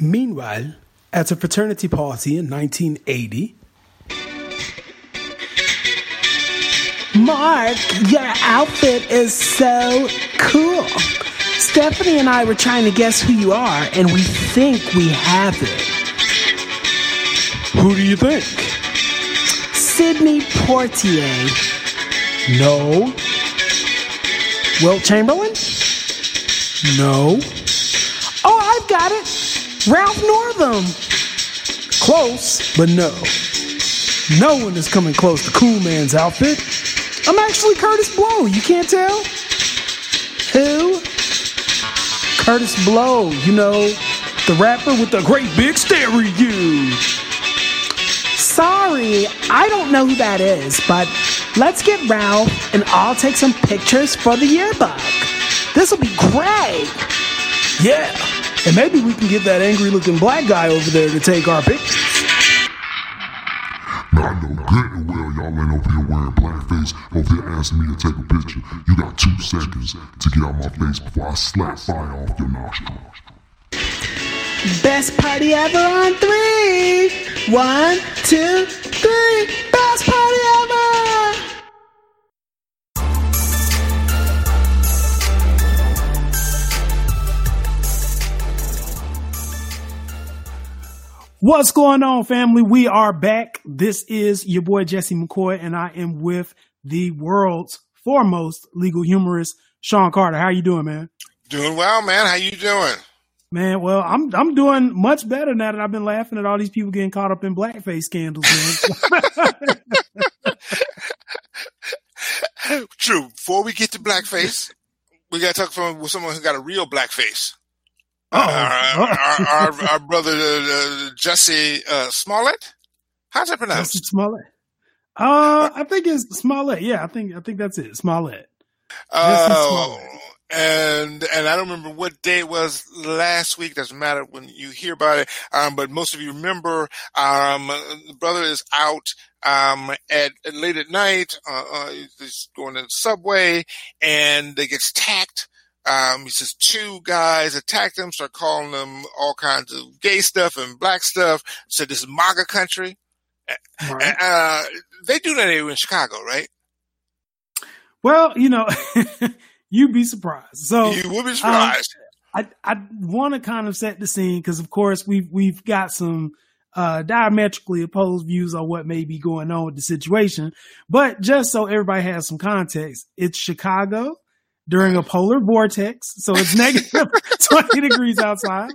Meanwhile, at a fraternity party in 1980, Mark, your outfit is so cool. Stephanie and I were trying to guess who you are, and we think we have it. Who do you think? Sidney Poitier. No. Wilt Chamberlain? No. Oh, I've got it. Ralph Northam. Close, but no. No one is coming close to Cool Man's outfit. I'm actually Kurtis Blow. You can't tell? Who? Kurtis Blow. You know, the rapper with the great big stereo. Sorry, I don't know who that is, but let's get Ralph and I'll take some pictures for the yearbook. This will be great. Yeah, and maybe we can get that angry looking black guy over there to take our pictures. Now I know good and well y'all ain't over here wearing blackface, over here asking me to take a picture. You got two seconds to get out my face before I slap fire off your nostril. Best party ever on three. One, two, three. Best party ever. What's going on, family? We are back. This is your boy Jesse McCoy, and I am with the world's foremost legal humorist, Sean Carter. How you doing, man? Doing well, man. How you doing? Man, well, I'm I'm doing much better now that I've been laughing at all these people getting caught up in blackface scandals, man. True. Before we get to blackface, we got to talk from with someone who got a real blackface. Oh. Uh, our, our, our, our brother uh, Jesse uh, Smollett. How's that pronounced? Justin Smollett. Uh, I think it's Smollett. Yeah, I think I think that's it. Smollett. Oh, and and I don't remember what day it was last week. Doesn't matter when you hear about it. Um, but most of you remember. Um, the brother is out um at, at late at night. Uh, uh, he's going to the subway, and they gets tacked. Um, he says two guys attacked them, start calling them all kinds of gay stuff and black stuff. Said this is MAGA country. Right. Uh, they do that here in Chicago, right? Well, you know, you'd be surprised. So you would be surprised. I I want to kind of set the scene because, of course, we've we've got some uh, diametrically opposed views on what may be going on with the situation. But just so everybody has some context, it's Chicago during a polar vortex, so it's negative twenty degrees outside.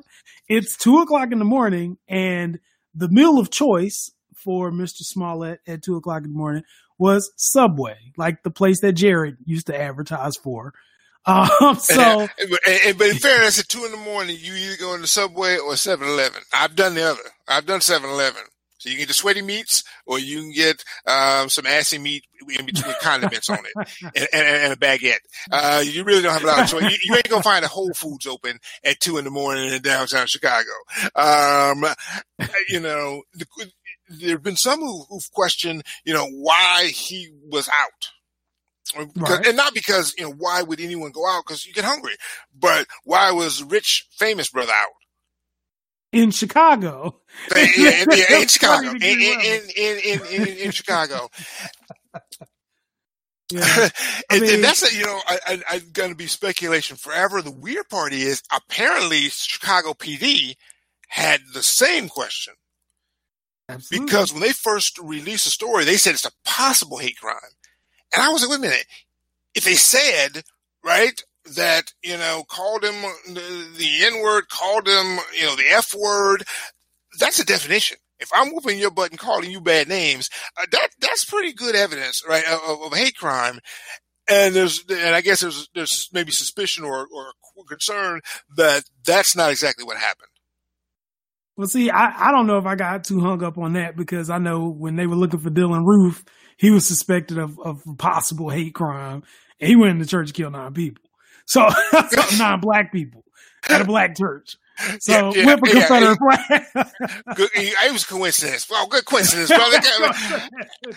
It's two o'clock in the morning, and the meal of choice for Mister Smollett at two o'clock in the morning was Subway, like the place that Jared used to advertise for. Um, so but, in fairness, at two in the morning, you either go in the subway or 7-Eleven. I've done the other. I've done 7-Eleven. So you can get the sweaty meats, or you can get um, some assy meat in between condiments on it, and, and, and a baguette. Uh, you really don't have a lot of choice. You, you ain't gonna find a Whole Foods open at two in the morning in downtown Chicago. Um, you know, the, there have been some who, who've questioned, you know, why he was out. Because- Right. And not because, you know, why would anyone go out? Because you get hungry. But why was rich, famous brother out? In Chicago, Yeah, yeah, yeah, in Chicago. In, in, in, in, Chicago. Yeah. and, mean- and that's, a, you know, I, I, I'm going to be speculation forever. The weird part is apparently Chicago PD had the same question Absolutely. because when they first released the story, they said it's a possible hate crime. And I was like, wait a minute. If they said, right, that, you know, called him the, the N word, called him, you know, the F word, that's a definition. If I'm whooping your butt and calling you bad names, uh, that, that's pretty good evidence, right, of, of hate crime. And there's, and I guess there's, there's maybe suspicion or, or concern that that's not exactly what happened. well, see, I, I don't know if I got too hung up on that because I know when they were looking for Dylann Roof, he was suspected of, of possible hate crime, he went into church and killed nine people. So non-black people at a black church. So yeah, yeah, whip a Confederate yeah, flag. good, it was coincidence. Well, good coincidence, brother.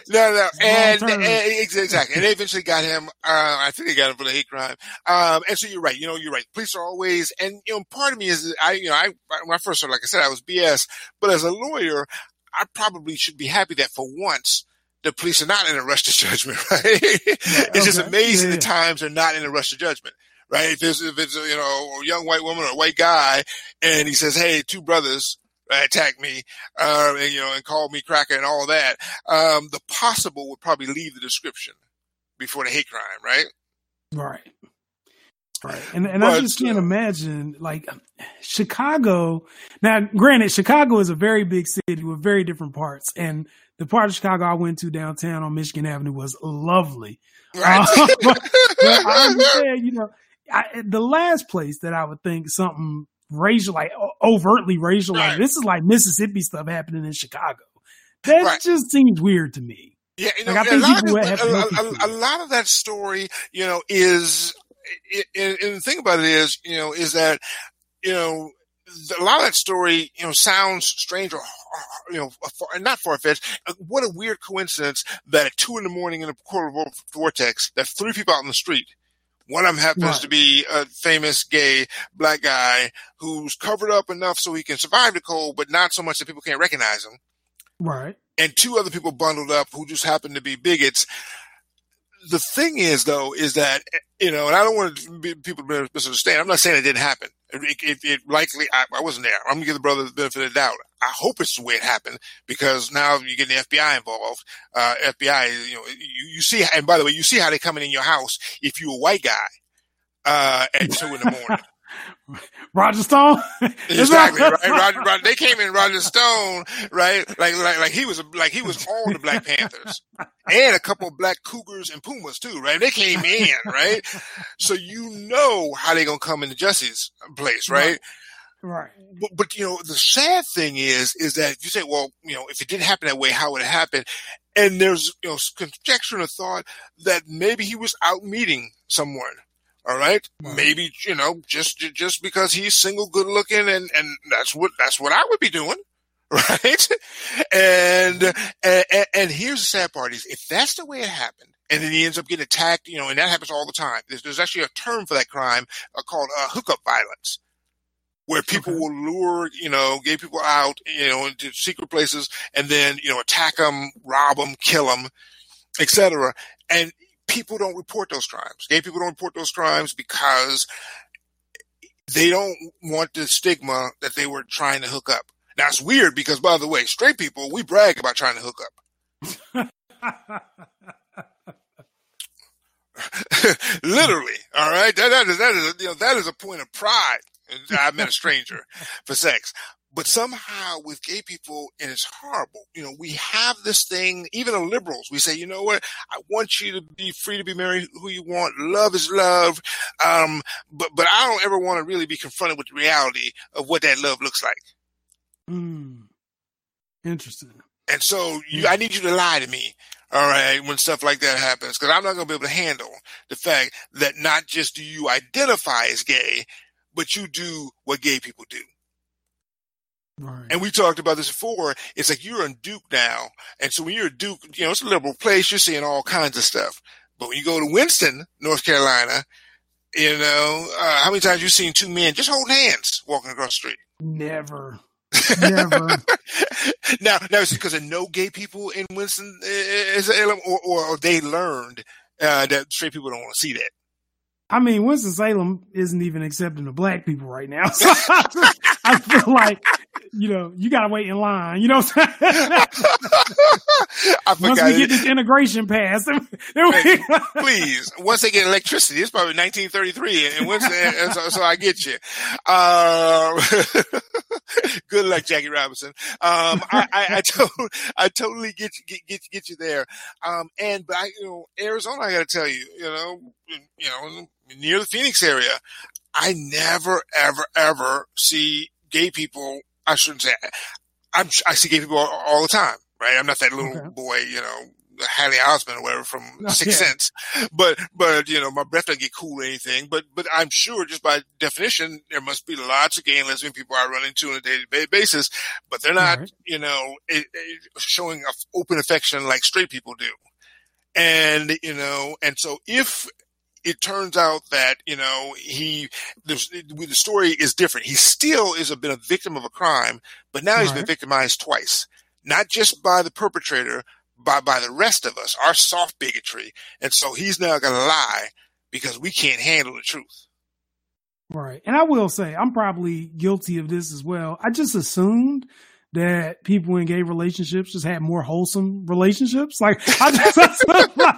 no, no, and, and, exactly. And they eventually got him. Uh, I think they got him for the hate crime. Um, and so you're right. You know, you're right. Police are always, and you know, part of me is, I, you know, I when I first started, like I said, I was BS. But as a lawyer, I probably should be happy that for once the police are not in a rush to judgment, right? it's okay. just amazing yeah, the times are not in a rush to judgment right? If it's, if it's, you know, a young white woman or a white guy and he says, Hey, two brothers attacked me, uh, and, you know, and called me cracker and all that, um, the possible would probably leave the description before the hate crime, right? Right. Right. And, and but, I just can't uh, imagine like Chicago. Now, granted, Chicago is a very big city with very different parts. And the part of Chicago I went to downtown on Michigan Avenue was lovely. Right. Uh, but, but I understand, you know, I, the last place that I would think something racial, like overtly racial, right. like this is like Mississippi stuff happening in Chicago. That right. just seems weird to me. Yeah, you know, like, I think people of, a, a, a, lot of that story, you know, is, and, and the thing about it is, you know, is that, you know, a lot of that story, you know, sounds strange or, you know, not far fetched. Uh, what a weird coincidence that at two in the morning in a polar vortex, that three people out in the street one of them happens right. to be a famous gay black guy who's covered up enough so he can survive the cold, but not so much that people can't recognize him. Right. And two other people bundled up who just happen to be bigots. The thing is, though, is that you know, and I don't want people to misunderstand. I'm not saying it didn't happen. It, it, it likely, I, I, wasn't there. I'm gonna give the brother the benefit of the doubt. I hope it's the way it happened because now you're getting the FBI involved. Uh, FBI, you know, you, you see, and by the way, you see how they coming in your house if you're a white guy, uh, at two in the morning. Roger Stone. exactly right. Roger, Roger, they came in Roger Stone, right? Like like like he was like he was all the Black Panthers and a couple of Black Cougars and Pumas too, right? They came in, right? So you know how they gonna come into Jesse's place, right? Right. But, but you know the sad thing is is that you say, well, you know, if it didn't happen that way, how would it happen? And there's you know conjecture and thought that maybe he was out meeting someone all right? Maybe, you know, just, just because he's single, good looking and, and that's what, that's what I would be doing. Right. And, and, and here's the sad part is if that's the way it happened, and then he ends up getting attacked, you know, and that happens all the time. There's, there's actually a term for that crime uh, called uh, hookup violence, where people okay. will lure, you know, gay people out, you know, into secret places and then, you know, attack them, rob them, kill them, etc. And people don't report those crimes. Gay people don't report those crimes because they don't want the stigma that they were trying to hook up. Now it's weird because, by the way, straight people we brag about trying to hook up. Literally, all right. That, that is that is you know that is a point of pride. I met a stranger for sex but somehow with gay people, and it's horrible, you know, we have this thing, even the liberals, we say, you know what, I want you to be free to be married who you want. Love is love. Um, but, but I don't ever want to really be confronted with the reality of what that love looks like. Mm. Interesting. And so you, I need you to lie to me. All right. When stuff like that happens, cause I'm not going to be able to handle the fact that not just do you identify as gay, but you do what gay people do. Right. And we talked about this before. It's like you're in Duke now. And so when you're a Duke, you know, it's a liberal place. You're seeing all kinds of stuff. But when you go to Winston, North Carolina, you know, uh, how many times you seen two men just holding hands walking across the street? Never. Never. now, now it's because of no gay people in Winston, or, or, or they learned uh, that straight people don't want to see that. I mean, Winston Salem isn't even accepting the black people right now. So I feel like you know, you gotta wait in line. You know I'm saying? once we get this integration passed, hey, please. Once they get electricity, it's probably 1933, and once and so, so, I get you. Uh, good luck, Jackie Robinson. Um, I, I, I, to- I totally get you, get, get, get you there. Um, and but I, you know, Arizona, I got to tell you, you know, you know, near the Phoenix area, I never, ever, ever see gay people I shouldn't say. I'm, I see gay people all, all the time, right? I'm not that little okay. boy, you know, Haley Osment or whatever from oh, Sixth Yeah. Sense. But, but, you know, my breath doesn't get cool or anything. But, but I'm sure just by definition, there must be lots of gay and lesbian people I run into on a daily ba- basis, but they're not, Right. you know, it, it, showing open affection like straight people do. And, you know, and so if it turns out that, you know, he, the, the story is different. He still is a, been a victim of a crime, but now he's been victimized twice, not just by the perpetrator, by, by the rest of us, our soft bigotry. And so he's now going to lie because we can't handle the truth. Right. And I will say, I'm probably guilty of this as well. I just assumed that people in gay relationships just had more wholesome relationships. Like, I just like,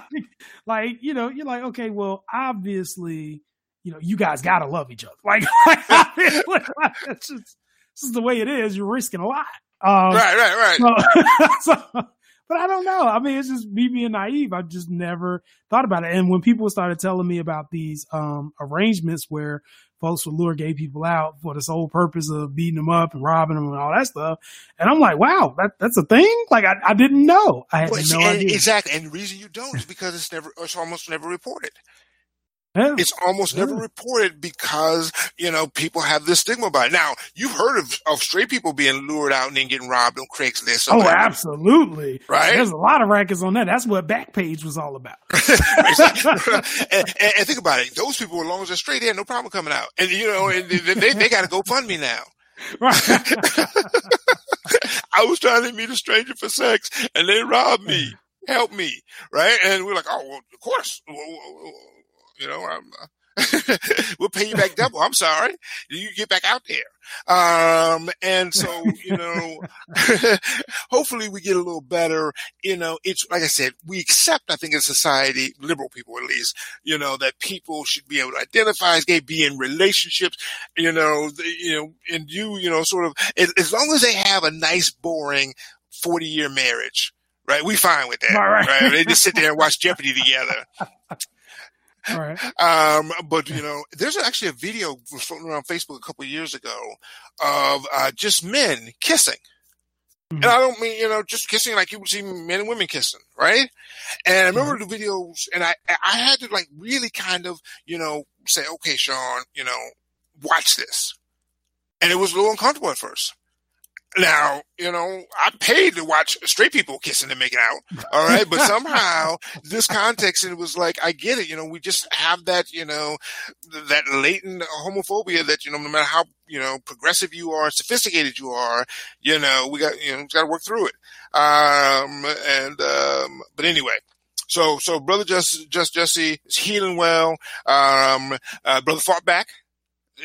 like, you know, you're like, okay, well, obviously, you know, you guys gotta love each other. Like, like it's just, this is the way it is. You're risking a lot. Um, right, right, right. so, so- but I don't know. I mean, it's just me being naive. I've just never thought about it. And when people started telling me about these um, arrangements where folks would lure gay people out for the sole purpose of beating them up and robbing them and all that stuff, and I'm like, wow, that that's a thing. Like I, I didn't know. I had Well, no and- idea. exactly. And the reason you don't is because it's never, it's almost never reported. Yeah. It's almost never reported because, you know, people have this stigma about it. Now, you've heard of, of straight people being lured out and then getting robbed on Craigslist. Oh, absolutely. Right? There's a lot of rackets on that. That's what Backpage was all about. and, and, and think about it. Those people, as long as they're straight, they had no problem coming out. And, you know, and they, they, they got to go fund me now. Right. I was trying to meet a stranger for sex and they robbed me. Help me. Right. And we're like, oh, well, of course. You know, I'm, uh, we'll pay you back double. I'm sorry. You get back out there. Um, and so, you know, hopefully we get a little better. You know, it's like I said, we accept, I think in society, liberal people at least, you know, that people should be able to identify as gay, be in relationships, you know, the, you know, and you, you know, sort of, as, as long as they have a nice, boring 40 year marriage, right? We fine with that, right. right? They just sit there and watch Jeopardy together. all right. Um, but you know, there's actually a video was floating around Facebook a couple of years ago of uh, just men kissing. Mhm. And I don't mean, you know, just kissing like you would see men and women kissing, right? And I remember the videos and I, I had to like really kind of, you know, say, okay, Sean, you know, watch this. And it was a little uncomfortable at first. Now, you know, I paid to watch straight people kissing and making out. All right. But somehow this context, it was like, I get it. You know, we just have that, you know, that latent homophobia that, you know, no matter how, you know, progressive you are, sophisticated you are, you know, we got, you know, we got to work through it. Um, and, um, but anyway. So, so brother just, just Jesse is healing well. Um, uh, brother fought back.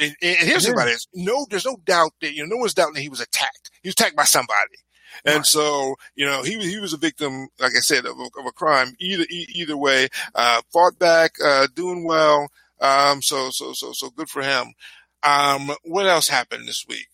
And, and here's the Yeah. about it. No, there's no doubt that, you know, no one's doubting that he was attacked. He was attacked by somebody. And Right. so, you know, he, he was a victim, like I said, of a, of a crime. Either, either way, uh, fought back, uh, doing well. Um, so, so, so, so good for him. Um, what else happened this week?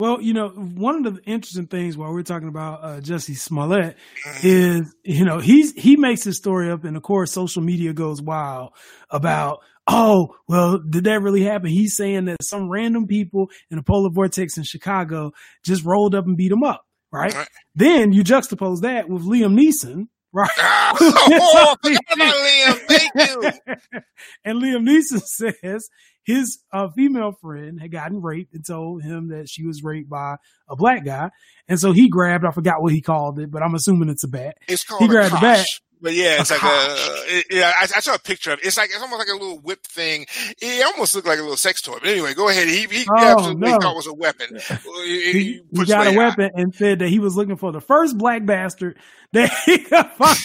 Well, you know, one of the interesting things while we're talking about uh, Jesse Smollett is, you know, he's he makes his story up, and of course, social media goes wild about, oh, well, did that really happen? He's saying that some random people in a polar vortex in Chicago just rolled up and beat him up, right? Right. Then you juxtapose that with Liam Neeson, right? Oh, oh about Liam. Thank you. and Liam Neeson says his uh, female friend had gotten raped and told him that she was raped by a black guy. And so he grabbed, I forgot what he called it, but I'm assuming it's a bat. It's called He a grabbed the cosh. bat. But yeah, it's A like a, it- yeah, I, I saw a picture of it. It's like, it's almost like a little whip thing. It almost looked like a little sex toy. But anyway, go ahead. He, he Oh, absolutely no. thought it was a weapon. He, He, he got a weapon and said that he was looking for the first black bastard that he could find.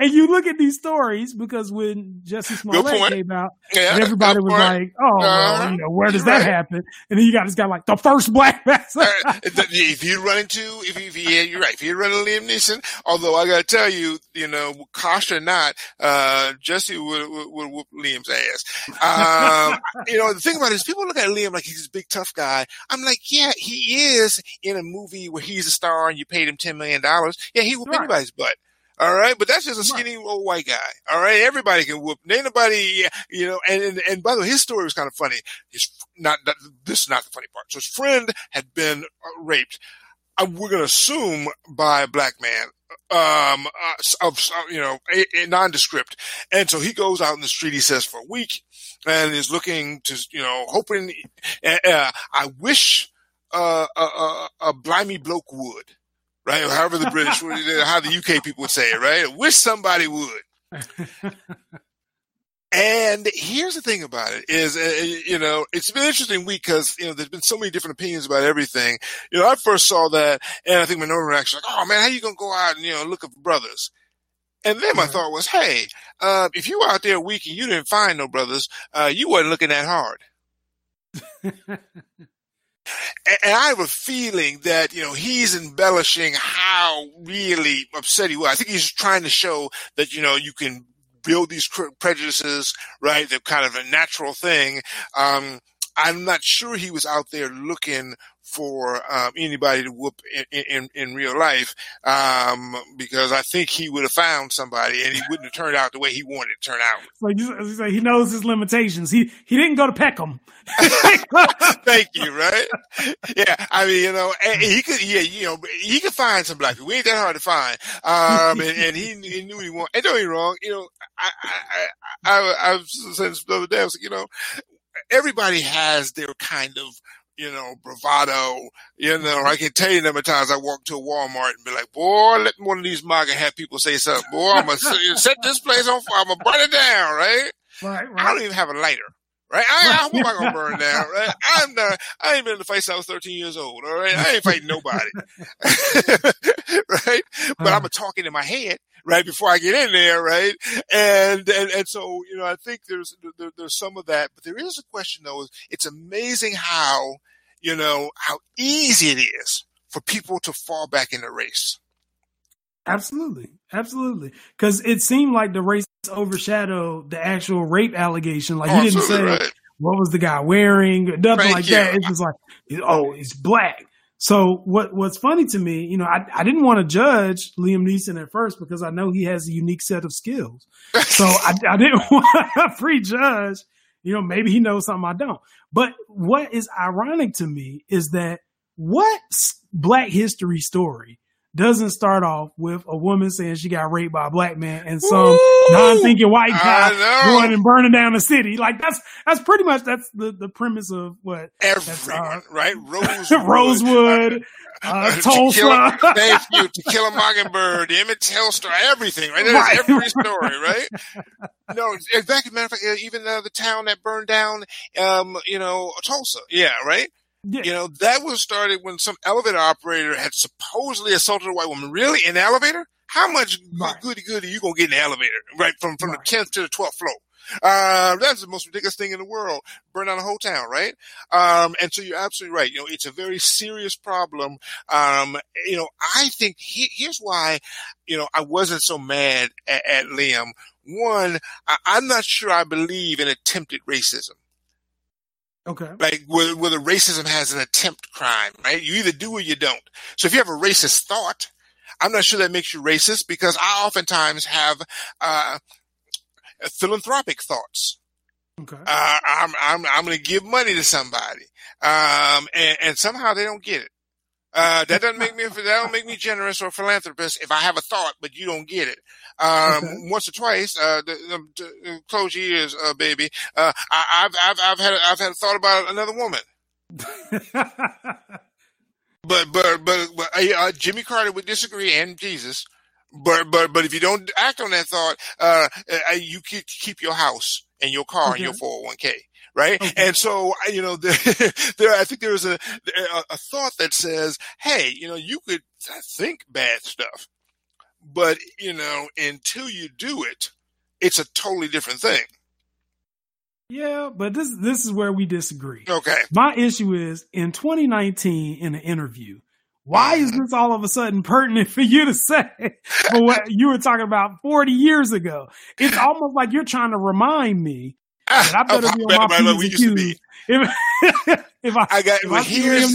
And you look at these stories because when Jesse Smollett came out, Yeah, and everybody was like, "Oh, Uh-huh. you know, where does You're that right. happen?" And then you got this guy like the first black bastard. Uh, if you run into, if you, if you, yeah, you're right. If you run into Liam Neeson, although I gotta tell you, you know, Cosh or not, uh, Jesse would, would, would whoop Liam's ass. Um, you know, the thing about it is people look at Liam like he's this big tough guy. I'm like, yeah, he is in a movie where he's a star and you paid him $10 million. Yeah, he whoop Right. anybody's butt. All right, but that's just a skinny old white guy. All right, everybody can whoop. Ain't nobody, you know. And, and and by the way, his story was kind of funny. His not, not this is not the funny part. So his friend had been uh, raped. Uh, we're gonna assume by a black man, um, uh, of you know a, a nondescript, and so he goes out in the street. He says for a week, and is looking to you know hoping. Uh, I wish uh, a, a, a blimey bloke would, right? Or however the British, how the UK people would say it, right? Wish somebody would. And here's the thing about it is, uh, you know, it's been an interesting week because, you know, there's been so many different opinions about everything. You know, I first saw that and I think my normal reaction was like, oh man, how you going to go out and, you know, look at brothers? And then my thought was, hey, uh, if you were out there a week and you didn't find no brothers, uh, you wasn't looking that hard. and, I have a feeling that, you know, he's embellishing how really upset he was. I think he's trying to show that, you know, you can build these prejudices, right? They're kind of a natural thing. Um, I'm not sure he was out there looking for um, anybody to whoop in, in, in real life um, because I think he would have found somebody and he wouldn't have turned out the way he wanted to turn out. So he knows his limitations. He he didn't go to Peckham. Thank you. Right? Yeah. I mean, you know, he could. Yeah. You know, he could find some black people. We ain't that hard to find. Um, and, and he, he knew he wanted. And don't get wrong. You know, I I I, I, I was saying this the other day. I was like, you know, everybody has their kind of you know, bravado. You know, I can tell you the number of times I walk to a Walmart and be like, boy, let one of these MAGA have people say something. Boy, I'm going to set this place on fire. I'm going to burn it down, right? Right, right? I don't even have a lighter. Right? I, am I gonna burn down? Right? I'm not, I ain't been in the fight since I was 13 years old. All right. I ain't fighting nobody. right? But I'm talking in my head right before I get in there. Right. And, and, and so, you know, I think there's, there, there's some of that, but there is a question though. It's amazing how, you know, how easy it is for people to fall back in the race. Absolutely. Absolutely. Cause it seemed like the race overshadowed the actual rape allegation. Like oh, he didn't say right. what was the guy wearing, nothing Thank like you. that. It's just like, oh, he's black. So what what's funny to me, you know, I, I didn't want to judge Liam Neeson at first because I know he has a unique set of skills. So I, I didn't want to prejudge. You know, maybe he knows something I don't. But what is ironic to me is that what Black History story doesn't start off with a woman saying she got raped by a black man and some non-thinking white guy going and burning down the city. Like that's that's pretty much that's the, the premise of what everyone, uh, right? Rosewood, Rosewood, uh, uh, Tulsa. Thank you. To Kill a Mockingbird, Emmett Till story, everything, right? There's right. every story, right? no, exactly. matter of fact, even uh, the town that burned down, um, you know, Tulsa, yeah, right. Yeah. You know, that was started when some elevator operator had supposedly assaulted a white woman. Really? In the elevator? How much right. goody goody you gonna get in the elevator? Right? From, from right. the 10th to the 12th floor. Uh, that's the most ridiculous thing in the world. Burn down a whole town, right? Um, and so you're absolutely right. You know, it's a very serious problem. Um, you know, I think he, here's why, you know, I wasn't so mad at, at Liam. One, I, I'm not sure I believe in attempted racism. Okay. Like whether, where the racism has an attempt crime, right? You either do or you don't. So if you have a racist thought, I'm not sure that makes you racist because I oftentimes have uh, philanthropic thoughts. Okay. Uh, I'm I'm I'm going to give money to somebody, um, and, and somehow they don't get it. Uh, that doesn't make me that don't make me generous or philanthropist if I have a thought, but you don't get it. Um, okay. once or twice, uh, the, the, close your ears, uh, baby. Uh, I, have I've, I've had, I've had a thought about another woman. but, but, but, but uh, Jimmy Carter would disagree and Jesus. But, but, but if you don't act on that thought, uh, uh you keep your house and your car okay. and your 401k right? Okay. And so, you know, there, there, I think there's a, a thought that says, hey, you know, you could think bad stuff, but, you know, until you do it, it's a totally different thing. Yeah, but this this is where we disagree. Okay. My issue is in 2019 in an interview, why is mm-hmm. this all of a sudden pertinent for you to say for what you were talking about 40 years ago? It's almost like you're trying to remind me that I better be on my P's and Q's. If, if I, I got if well, I here's,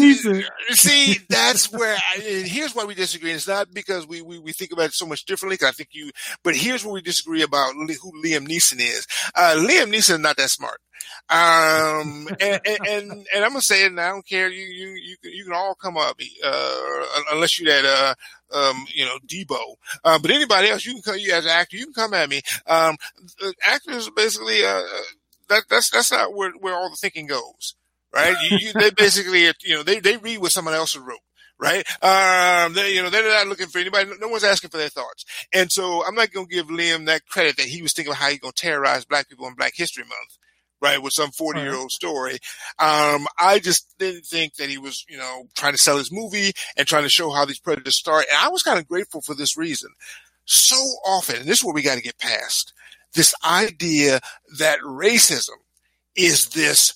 see that's where I, here's why we disagree. It's not because we, we, we think about it so much differently. Cause I think you, but here's where we disagree about who Liam Neeson is. Uh, Liam Neeson is not that smart. Um, and, and, and, and, I'm gonna say it, and I don't care. You, you, you, can, you can all come up, uh, unless you that, uh, um, you know, Debo. Uh, but anybody else, you can come, you as an actor, you can come at me. Um, actors basically, uh, that, that's, that's not where, where all the thinking goes, right? You, you, they basically, you know, they, they read what someone else wrote right? Um, they, you know, they're not looking for anybody. No one's asking for their thoughts. And so I'm not going to give Liam that credit that he was thinking about how he's going to terrorize black people in Black History Month right, with some 40 year old story. Um, I just didn't think that he was, you know, trying to sell his movie and trying to show how these predators start. And I was kind of grateful for this reason. So often, and this is what we got to get past this idea that racism is this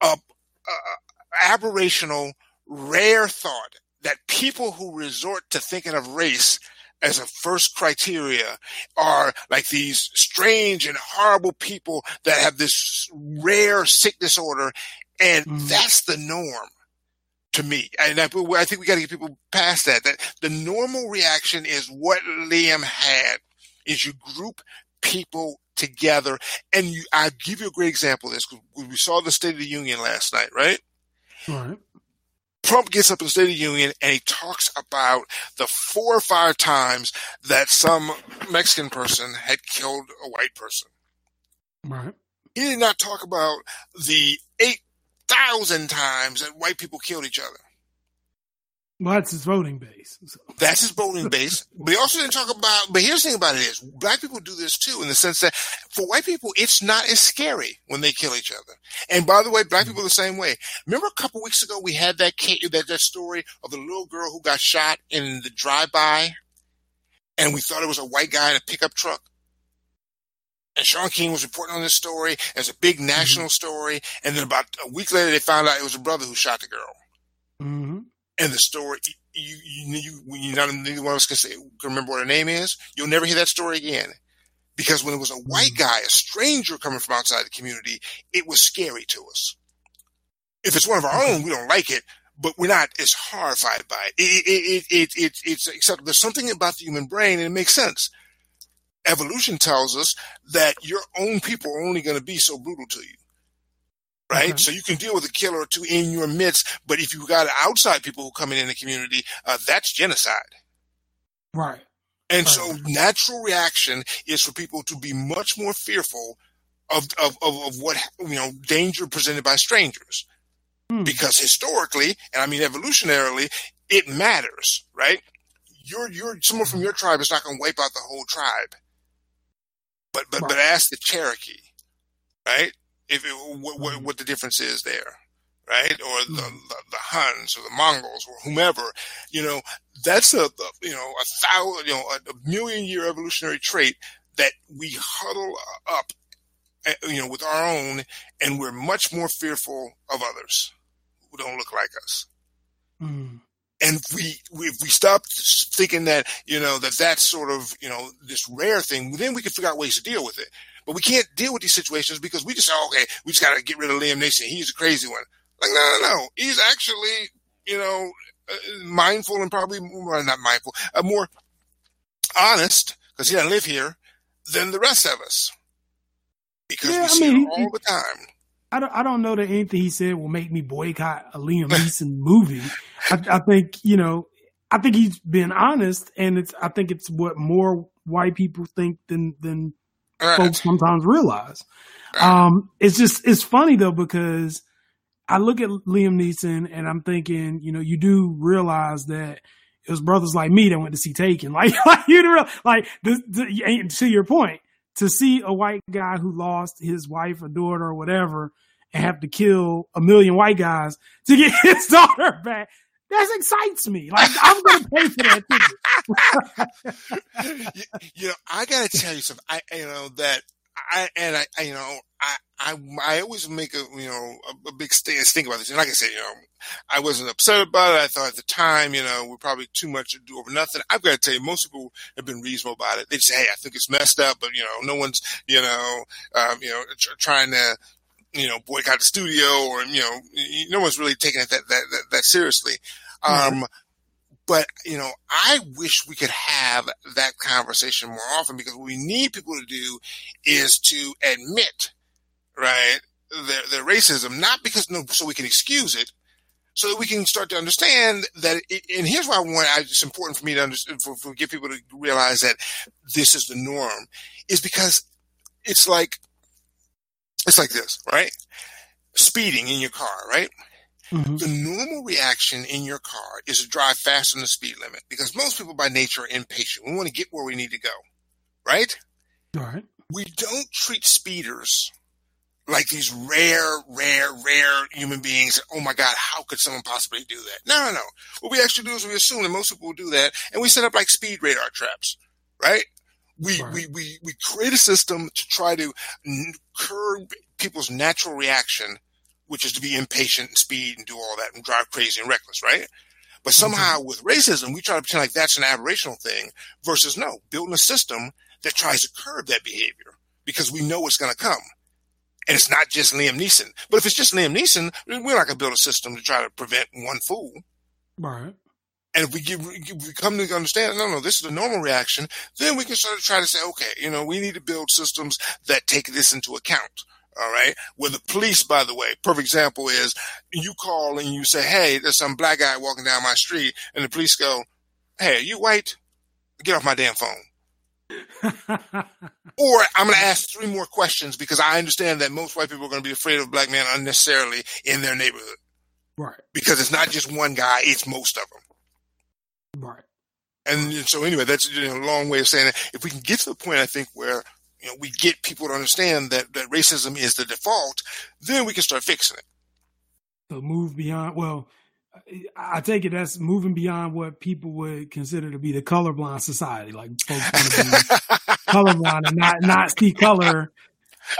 uh, uh, aberrational, rare thought that people who resort to thinking of race as a first criteria are like these strange and horrible people that have this rare sick disorder. And mm. that's the norm to me. And I, I think we got to get people past that, that the normal reaction is what Liam had is you group people together. And you, I give you a great example of this because we saw the State of the Union last night, right? Right. Trump gets up in the State of the Union and he talks about the four or five times that some Mexican person had killed a white person. Right. He did not talk about the 8,000 times that white people killed each other. Well, that's his voting base. So. That's his voting base. but he also didn't talk about, but here's the thing about it is black people do this too in the sense that for white people, it's not as scary when they kill each other. And by the way, black people are the same way. Remember a couple weeks ago, we had that, that, that story of the little girl who got shot in the drive-by and we thought it was a white guy in a pickup truck. And Shaun King was reporting on this story as a big national mm-hmm. story. And then about a week later, they found out it was a brother who shot the girl. Mm-hmm and the story you you you, you not neither one of us can say can remember what her name is. You'll never hear that story again. Because when it was a white mm. guy, a stranger coming from outside the community, it was scary to us. If it's one of our own, we don't like it, but we're not as horrified by it. It, it, it, it, it's except there's something about the human brain and it makes sense. Evolution tells us that your own people are only going to be so brutal to you right? Okay. So you can deal with a killer or two in your midst, but if you got outside people who come in in the community, uh, that's genocide. Right. And right. so natural reaction is for people to be much more fearful of, of, of, of what, you know, danger presented by strangers. Hmm. Because historically, and I mean evolutionarily, it matters, right? You're, you're, someone from your tribe is not going to wipe out the whole tribe. But, but, right. but ask the Cherokee, right? If it, what, what, what, the difference is there, right? Or the, hmm. the, the Huns or the Mongols or whomever, you know, that's a, you know a thousand, you know, a, million year evolutionary trait that we huddle up, eh, you know, with our own, and we're much more fearful of others who don't look like us. Mm. And we, we, if we stop thinking that, you know, that that's sort of, you know, this rare thing, then we can figure out ways to deal with it. But we can't deal with these situations because we just say, okay, we just got to get rid of Liam Neeson. He's a crazy one. Like, no, no, no. He's actually, you know, uh, mindful and probably well, not mindful, uh, more honest because he doesn't live here than the rest of us. Because yeah, we I see mean, it all he, the time. I don't, I don't know that anything he said will make me boycott a Liam Neeson movie. I, I think, you know, I think he's been honest, and it's. I think it's what more white people think than than right. folks sometimes realize. Right. Um, it's just it's funny though because I look at Liam Neeson and I'm thinking, you know, you do realize that it was brothers like me that went to see Taken. Like, like you know, like the, the, to your point, to see a white guy who lost his wife or daughter or whatever and have to kill a million white guys to get his daughter back. That excites me. Like I'm going to pay for that you, you, know, I got to tell you something. I, you know, that I, and I, I you know, I, I, I always make a, you know, a, a big think about this. And like I said, you know, I wasn't upset about it. I thought at the time, you know, we're probably too much to do over nothing. I've got to tell you, most people have been reasonable about it. They say, Hey, I think it's messed up, but you know, no one's, you know, um, you know, tr- trying to, you know, boycott the studio or, you know, no one's really taking it that, that, that, that seriously. Mm-hmm. But you know, I wish we could have that conversation more often because what we need people to do is to admit, right, their, their racism, not because no, so we can excuse it, so that we can start to understand that. It, and here's why I want. It's important for me to understand, for, for get people to realize that this is the norm, is because it's like it's like this, right? Speeding in your car, right? Mhm. The normal reaction in your car is to drive faster than the speed limit because most people by nature are impatient. We want to get where we need to go, right? All right. We don't treat speeders like these rare, rare, rare human beings. Oh my God, how could someone possibly do that? No, no, no. What we actually do is we assume that most people will do that and we set up like speed radar traps, right? We, Right. we, we, we create a system to try to n- curb people's natural reaction, which is to be impatient and speed and do all that and drive crazy and reckless, right? But mm-hmm. somehow with racism, we try to pretend like that's an aberrational thing versus no, building a system that tries to curb that behavior because we know it's going to come. And it's not just Liam Neeson. But if it's just Liam Neeson, we're not going to build a system to try to prevent one fool. Right. And if we give, we come to understand, no, no, this is a normal reaction, then we can sort of try to say, okay, you know, we need to build systems that take this into account. All right. With the police, by the way, perfect example is you call and you say, Hey, there's some black guy walking down my street. And the police go, Hey, are you white? Get off my damn phone. Or I'm going to ask three more questions because I understand that most white people are going to be afraid of black men unnecessarily in their neighborhood right. because it's not just one guy, it's most of them. Right. And so anyway, that's you know, a long way of saying that. If we can get to the point, I think where you know we get people to understand that, that racism is the default, then we can start fixing it. So move beyond. Well, I I take it that's moving beyond what people would consider to be the colorblind society. Like folks want be colorblind and not not see color,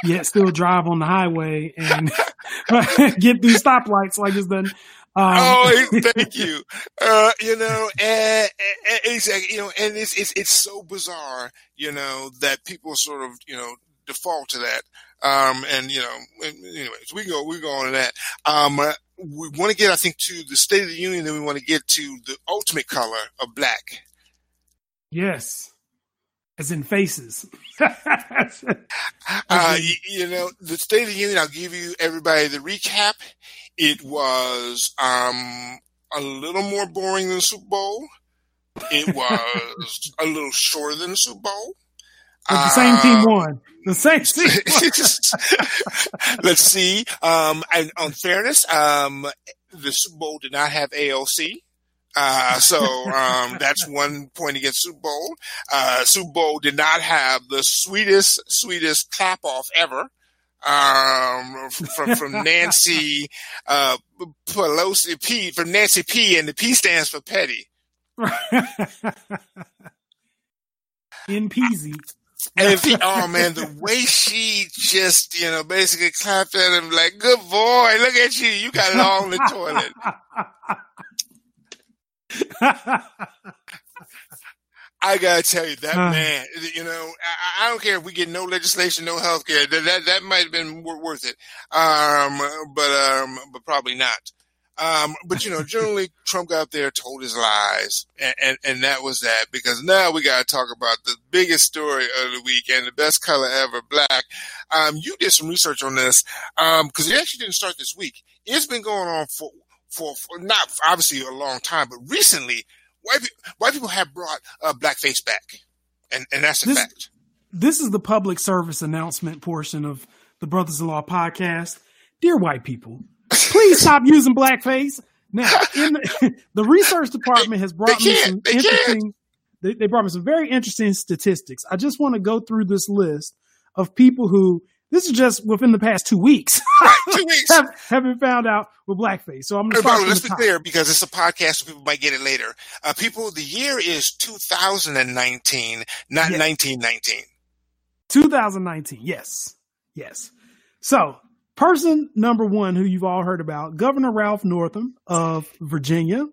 yet still drive on the highway and get through stoplights like it's done. Um, oh, thank you. Uh, you know, and, and, exactly. You know, and it's it's it's so bizarre. You know that people sort of you know default to that. Um, and you know, anyways, we go we go on to that. Um, uh, we want to get, I think, to the State of the Union. Then we want to get to the ultimate color of black. yes, as in faces. Uh, you, you know, the State of the Union. I'll give you everybody the recap. It was um, a little more boring than the Super Bowl. It was a little shorter than the Super Bowl. But the same team Um, won. The same team. won. Let's see. Um, and on fairness, um, the Super Bowl did not have AOC. Uh, so, um, that's one point against Super Bowl. Uh, Super Bowl did not have the sweetest, sweetest clap off ever. Um, from, from Nancy, uh, Pelosi, P, from Nancy P, and the P stands for petty. In Peasy. And he, oh man, the way she just, you know, basically clapped at him like, good boy, look at you, you got it all in the toilet. I gotta tell you, that Uh. man, you know, I, I don't care if we get no legislation, no health care, that, that, that might have been worth it. Um, but, um, but probably not. Um, but you know, generally Trump got there, told his lies, and, and, and that was that because now we got to talk about the biggest story of the week and the best color ever, black. Um, you did some research on this, um, cause it actually didn't start this week. It's been going on for, for, for not obviously a long time, but recently white, white people have brought uh, blackface back. And, and that's a This- fact. this is the public service announcement portion of the Brothers in Law podcast. Dear white people, please stop using blackface. Now, in the, the research department has brought They me some They interesting. They, they brought me some very interesting statistics. I just want to go through this list of people who this is just within the past two weeks Two weeks. have, have been found out with blackface. So I'm going to start let's be top. clear because it's a podcast, so people might get it later. Uh, people, the year is 2019, not Yes. 1919. 2019. Yes. Yes. So, person number one who you've all heard about, Governor Ralph Northam of Virginia.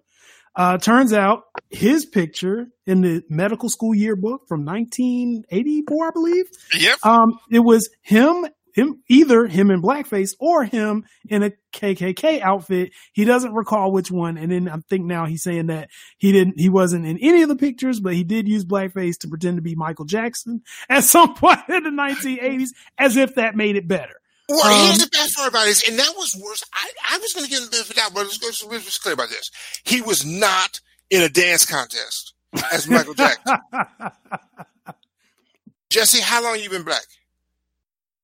Uh, turns out his picture in the medical school yearbook from 1984, I believe, Yep. um, it was him, him, either him in blackface or him in a KKK outfit. He doesn't recall which one. And then I think now he's saying that he didn't, he wasn't in any of the pictures, but he did use blackface to pretend to be Michael Jackson at some point in the 1980s as if that made it better. Well, Um, here's the best part about this, and that was worse. I, I was going to give him the benefit of the doubt, but let's go. Let's, let's clear about this. He was not in a dance contest as Michael Jackson. Jesse, how long you been black?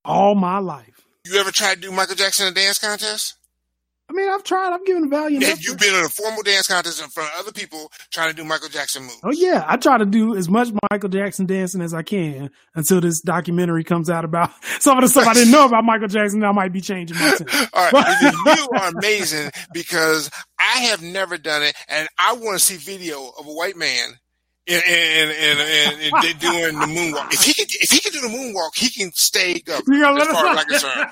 All my life. You ever tried to do Michael Jackson in a dance contest? I mean, I've tried. I've given valiant Have effort. you been in a formal dance contest in front of other people trying to do Michael Jackson moves? Oh yeah, I try to do as much Michael Jackson dancing as I can until this documentary comes out about some of the stuff I didn't know about Michael Jackson. I might be changing my tune. All right, you are amazing because I have never done it, and I want to see video of a white man and and and, in, in doing the moonwalk. If he can, if he can do the moonwalk, he can stay up. You gonna As let far as I'm concerned,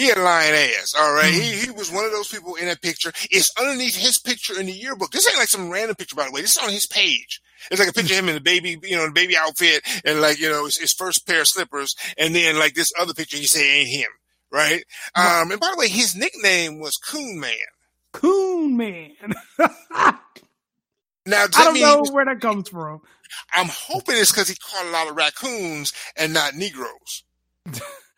he had a lying ass. All right, he he was one of those people in that picture. It's underneath his picture in the yearbook. This ain't like some random picture, by the way. This is on his page. It's like a picture of him in the baby, you know, the baby outfit and like, you know, his, his first pair of slippers. And then like this other picture, he say ain't him. Right. Um, and by the way, his nickname was Coon Man. Coon man. Now, I don't know was- where that comes from. I'm hoping it's because he caught a lot of raccoons and not Negroes.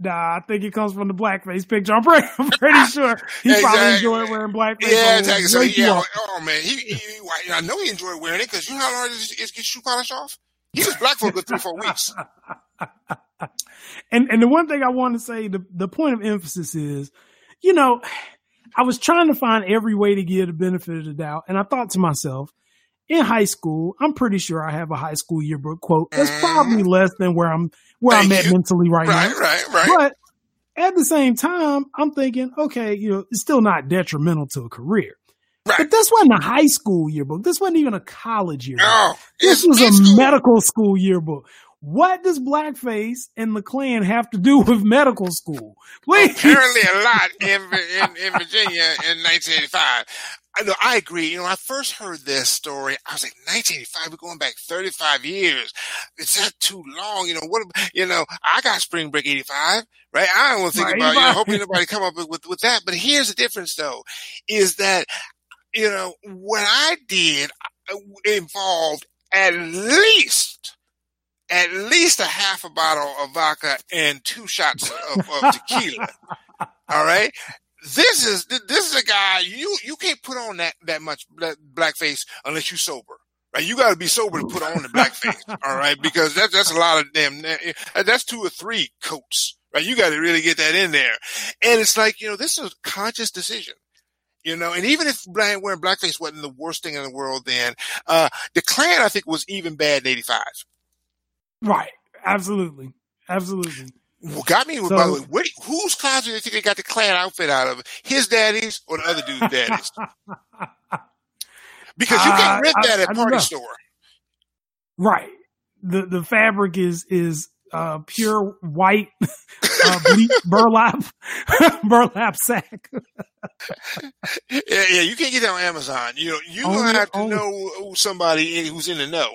Nah, I think it comes from the blackface picture. I'm pretty, I'm pretty sure he probably enjoyed wearing blackface. Yeah, exactly. So, yeah, oh, oh man, he, he, he- I know he enjoyed wearing it because you know how hard it is to get shoe polish off? He was black for a good three, four weeks. and and the one thing I want to say, the the point of emphasis is, you know, I was trying to find every way to give the benefit of the doubt, and I thought to myself, in high school, I'm pretty sure I have a high school yearbook quote that's Mhm. probably less than where I'm where I'm at you. mentally right, Right, now. right, right. But at the same time, I'm thinking, okay, you know, it's still not detrimental to a career. Right. But this wasn't a high school yearbook. This wasn't even a college yearbook. No, This was a school. medical school yearbook. What does blackface and the Klan have to do with medical school? Please. apparently a lot in, in, in Virginia in 1985. I know, I agree. You know, I first heard this story. I was like, 1985, we're going back 35 years. Is that too long? You know, what, you know, I got spring break 85, right? I don't want to think Right, about, you know, hoping nobody come up with, with, with that. But here's the difference though, is that, you know, what I did uh, involved at least at least a half a bottle of vodka and two shots of, of tequila. All right. This is this is a guy you you can't put on that that much bla- blackface unless you're sober. Right, you got to be sober to put on the blackface. all right, because that's that's a lot of damn. That's two or three coats. Right, you got to really get that in there. And it's like you know this is a conscious decision. You know, and even if wearing blackface wasn't the worst thing in the world, then uh, the Klan I think was even bad in '85. Right. Absolutely. Absolutely. What got me So- by the way, whose closet do you think they got the Klan outfit out of? His daddy's or the other dude's daddy's? Because you Uh, can't rent I- that I at don't party store. Right. The the fabric is is uh pure white uh burlap burlap sack. Yeah, yeah, you can't get that on Amazon. You know, you're Only- gonna have to only- know somebody who's in the know.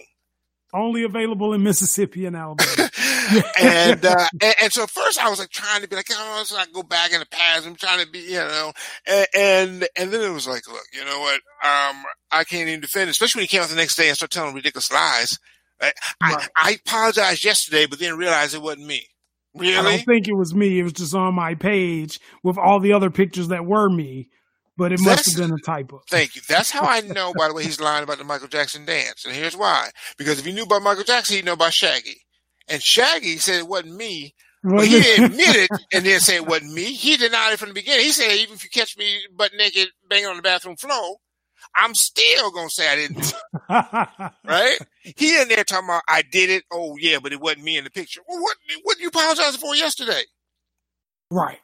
Only available in Mississippi and Alabama. and, uh, and and so first I was like trying to be like, oh, let's not go back in the past. I'm trying to be, you know, and and, and then it was like, look, you know what? Um, I can't even defend, it, especially when he came out the next day and started telling ridiculous lies. I, Right. I, I apologized yesterday, but then realized it wasn't me. Really? I don't think it was me. It was just on my page with all the other pictures that were me, but it must That's- have been a typo. Thank you. That's how I know, by the way, he's lying about the Michael Jackson dance. And here's why. Because if he knew about Michael Jackson, he'd know about Shaggy. And Shaggy said it wasn't me, Well, he didn't admit it and then say it wasn't me. He denied it from the beginning. He said, even if you catch me butt naked banging on the bathroom floor, I'm still gonna say I didn't. Right? He in there talking about I did it. Oh yeah, but it wasn't me in the picture. Well, what what did you apologizing for yesterday? right.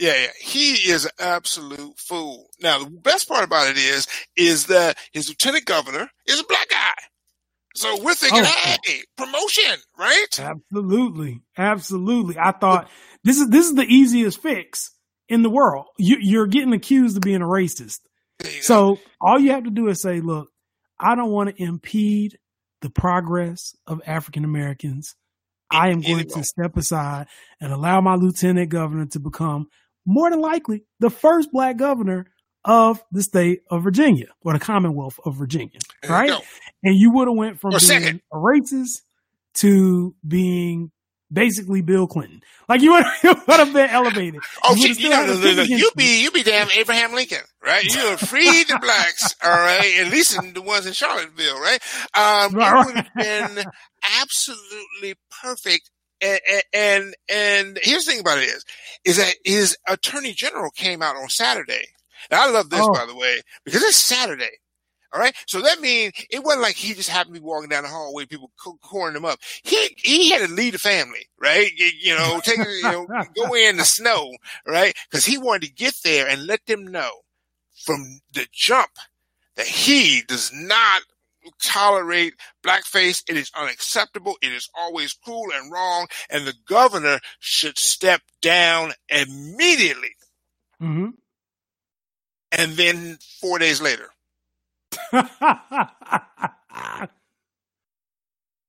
Yeah, yeah. He is an absolute fool. Now the best part about it is, is that his lieutenant governor is a black guy. So we're thinking, Oh. hey, promotion, right? Absolutely. Absolutely. I thought this is this is the easiest fix in the world. You, you're getting accused of being a racist. So all you have to do is say, look, I don't want to impede the progress of African Americans. I am going to step aside and allow my lieutenant governor to become more than likely the first black governor of the state of Virginia or the Commonwealth of Virginia. Right? And you would have went from Or being second. a racist to being basically Bill Clinton. Like you would, have been elevated. Oh, you, you, you know, you be you be damn Abraham Lincoln, right? You would free the blacks, all right, at least in the ones in Charlottesville, right? Um, right. it would have been absolutely perfect. And, and and here's the thing about it is, is that his attorney general came out on Saturday. Now I love this, oh. by the way, because it's Saturday. All right. So that means it wasn't like he just happened to be walking down the hallway, people cornering him up. He, he had to lead the family, right? You know, take, you know, go in the snow, right? Cause he wanted to get there and let them know from the jump that he does not tolerate blackface. It is unacceptable. It is always cruel and wrong. And the governor should step down immediately. Mm-hmm. And then four days later,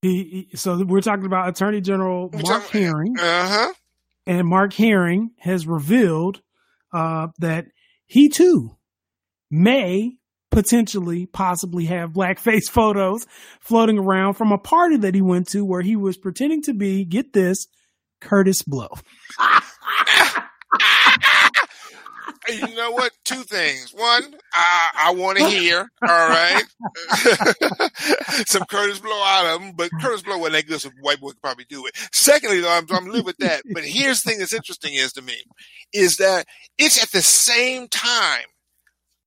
he, he, so we're talking about Attorney General Mark Herring. Uh-huh. And Mark Herring has revealed uh, that he too may potentially possibly have blackface photos floating around from a party that he went to where he was pretending to be, get this, Kurtis Blow. you know what? Two things. One, I, I want to hear. All right, some Kurtis Blow out of him, but Kurtis Blow wasn't that good, so white boy could probably do it. Secondly, though, I'm, I'm live with that. But here's the thing that's interesting is to me is that it's at the same time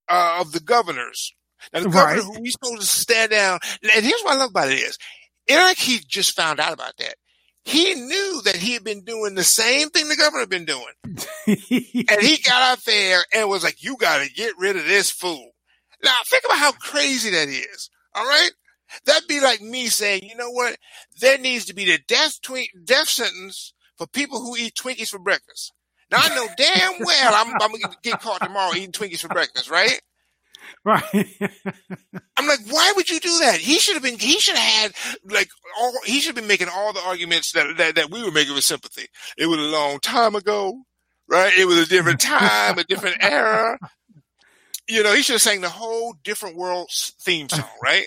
uh, of the governors. Now, the governor right. who he's supposed to stand down, and here's what I love about it is, Eric, he just found out about that he knew that he had been doing the same thing the governor had been doing. and he got out there and was like, you got to get rid of this fool. Now, think about how crazy that is. All right. That'd be like me saying, you know what? There needs to be the death, twi- death sentence for people who eat Twinkies for breakfast. Now, I know damn well I'm, I'm to get caught tomorrow eating Twinkies for breakfast, right? Right. I'm like, why would you do that? He should have been, he should have had like all, he should have been making all the arguments that, that, that we were making with sympathy. It was a long time ago, right? It was a different time, a different era. You know, he should have sang the whole different world theme song, right?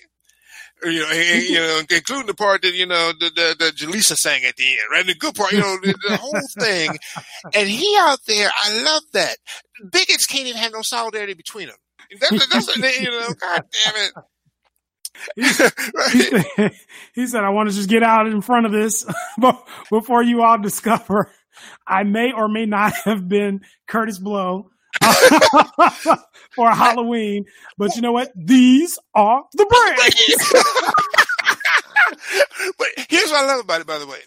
You know, and, you know, including the part that you know the the, the Jaleesa sang at the end, right? The good part, you know, the, the whole thing. And he out there, I love that. Bigots can't even have no solidarity between them. That's, that's you know, God damn it. He, he, said, he, said, I want to just get out in front of this before you all discover I may or may not have been Kurtis Blow for Halloween. But you know what? These are the brands. but here's what I love about it, by the way.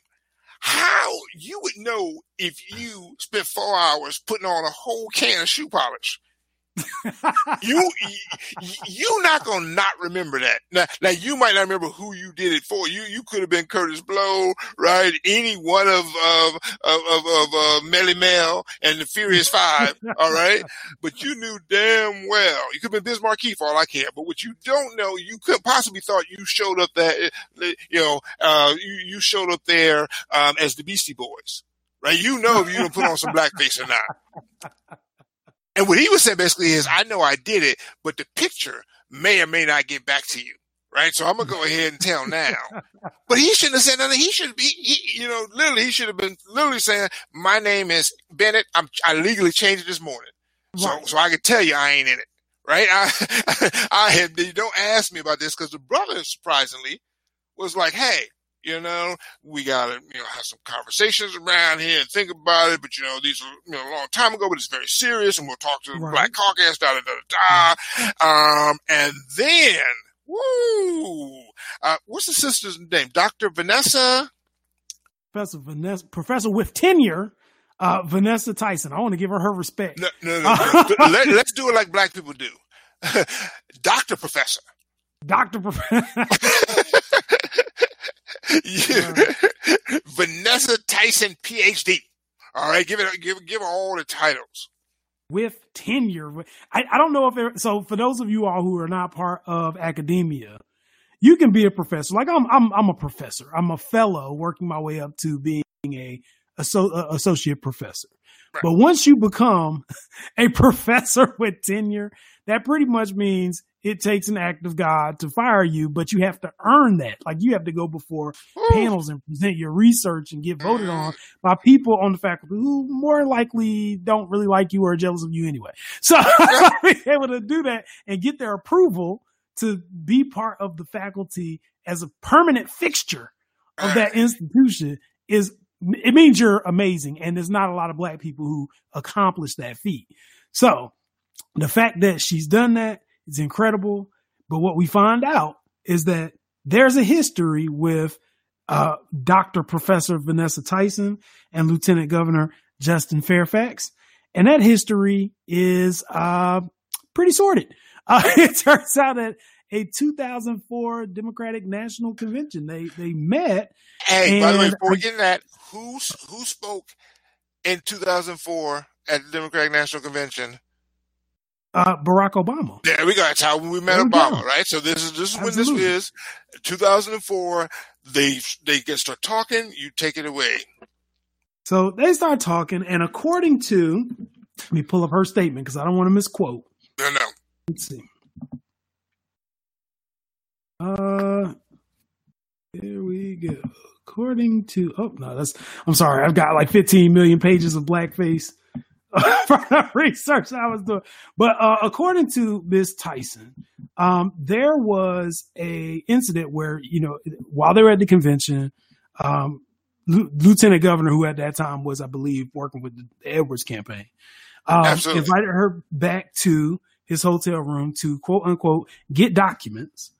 How you would know if you spent four hours putting on a whole can of shoe polish you you not gonna not remember that. Now, now you might not remember who you did it for. You you could have been Kurtis Blow, right? Any one of of of of, of uh, Melle Mel and the Furious Five, all right. But you knew damn well you could have been Biz Markie for all I care. But what you don't know, you could possibly thought you showed up that you know uh, you you showed up there um, as the Beastie Boys, right? You know if you don't put on some blackface or not. And what he was saying basically is, I know I did it, but the picture may or may not get back to you. Right. So I'm going to go ahead and tell now. but he shouldn't have said nothing. He should be, he, you know, literally, he should have been literally saying, my name is Bennett. I'm, I legally changed it this morning. Right. So, so I can tell you I ain't in it. Right. I, I had, don't ask me about this because the brother surprisingly was like, Hey, you know, we gotta, you know, have some conversations around here and think about it. But you know, these are, you know, a long time ago, but it's very serious and we'll talk to the right. Black Caucus, da, da, da, da. Um, and then, woo, uh, what's the sister's name? Dr. Vanessa? Professor Vanessa, professor with tenure, uh, Vanessa Tyson. I want to give her her respect. No, no, no. no. Let, let's do it like black people do. Doctor Professor. Doctor Professor. Vanessa Tyson, PhD. All right, give it, give, give her all the titles. With tenure, I, I don't know if there, so. For those of you all who are not part of academia, you can be a professor. Like I'm, I'm, I'm a professor. I'm a fellow working my way up to being a, a, a associate professor. Right. But once you become a professor with tenure, that pretty much means it takes an act of God to fire you, but you have to earn that. Like you have to go before mm. panels and present your research and get voted on by people on the faculty who more likely don't really like you or are jealous of you anyway. So being able to do that and get their approval to be part of the faculty as a permanent fixture of that institution is it means you're amazing and there's not a lot of black people who accomplish that feat. So the fact that she's done that is incredible. But what we find out is that there's a history with uh, Dr. Professor Vanessa Tyson and Lieutenant Governor Justin Fairfax. And that history is uh, pretty sordid. Uh, it turns out that a 2004 Democratic National Convention, they they met. Hey, by the way, And before we get that, who who spoke in 2004 at the Democratic National Convention? Uh, Barack Obama. There we go. That's how we met Obama, go. right? So this is this is when this is. 2004. They they get start talking. You take it away. So they start talking, and according to, let me pull up her statement because I don't want to misquote. No, no. Let's see. Uh, here we go. According to, oh no, that's. I'm sorry, I've got like 15 million pages of blackface research I was doing. But uh, according to Miss Tyson, um, there was a incident where you know while they were at the convention, um, Lieu- Lieutenant Governor, who at that time was, I believe, working with the Edwards campaign, um, invited her back to his hotel room to quote unquote get documents.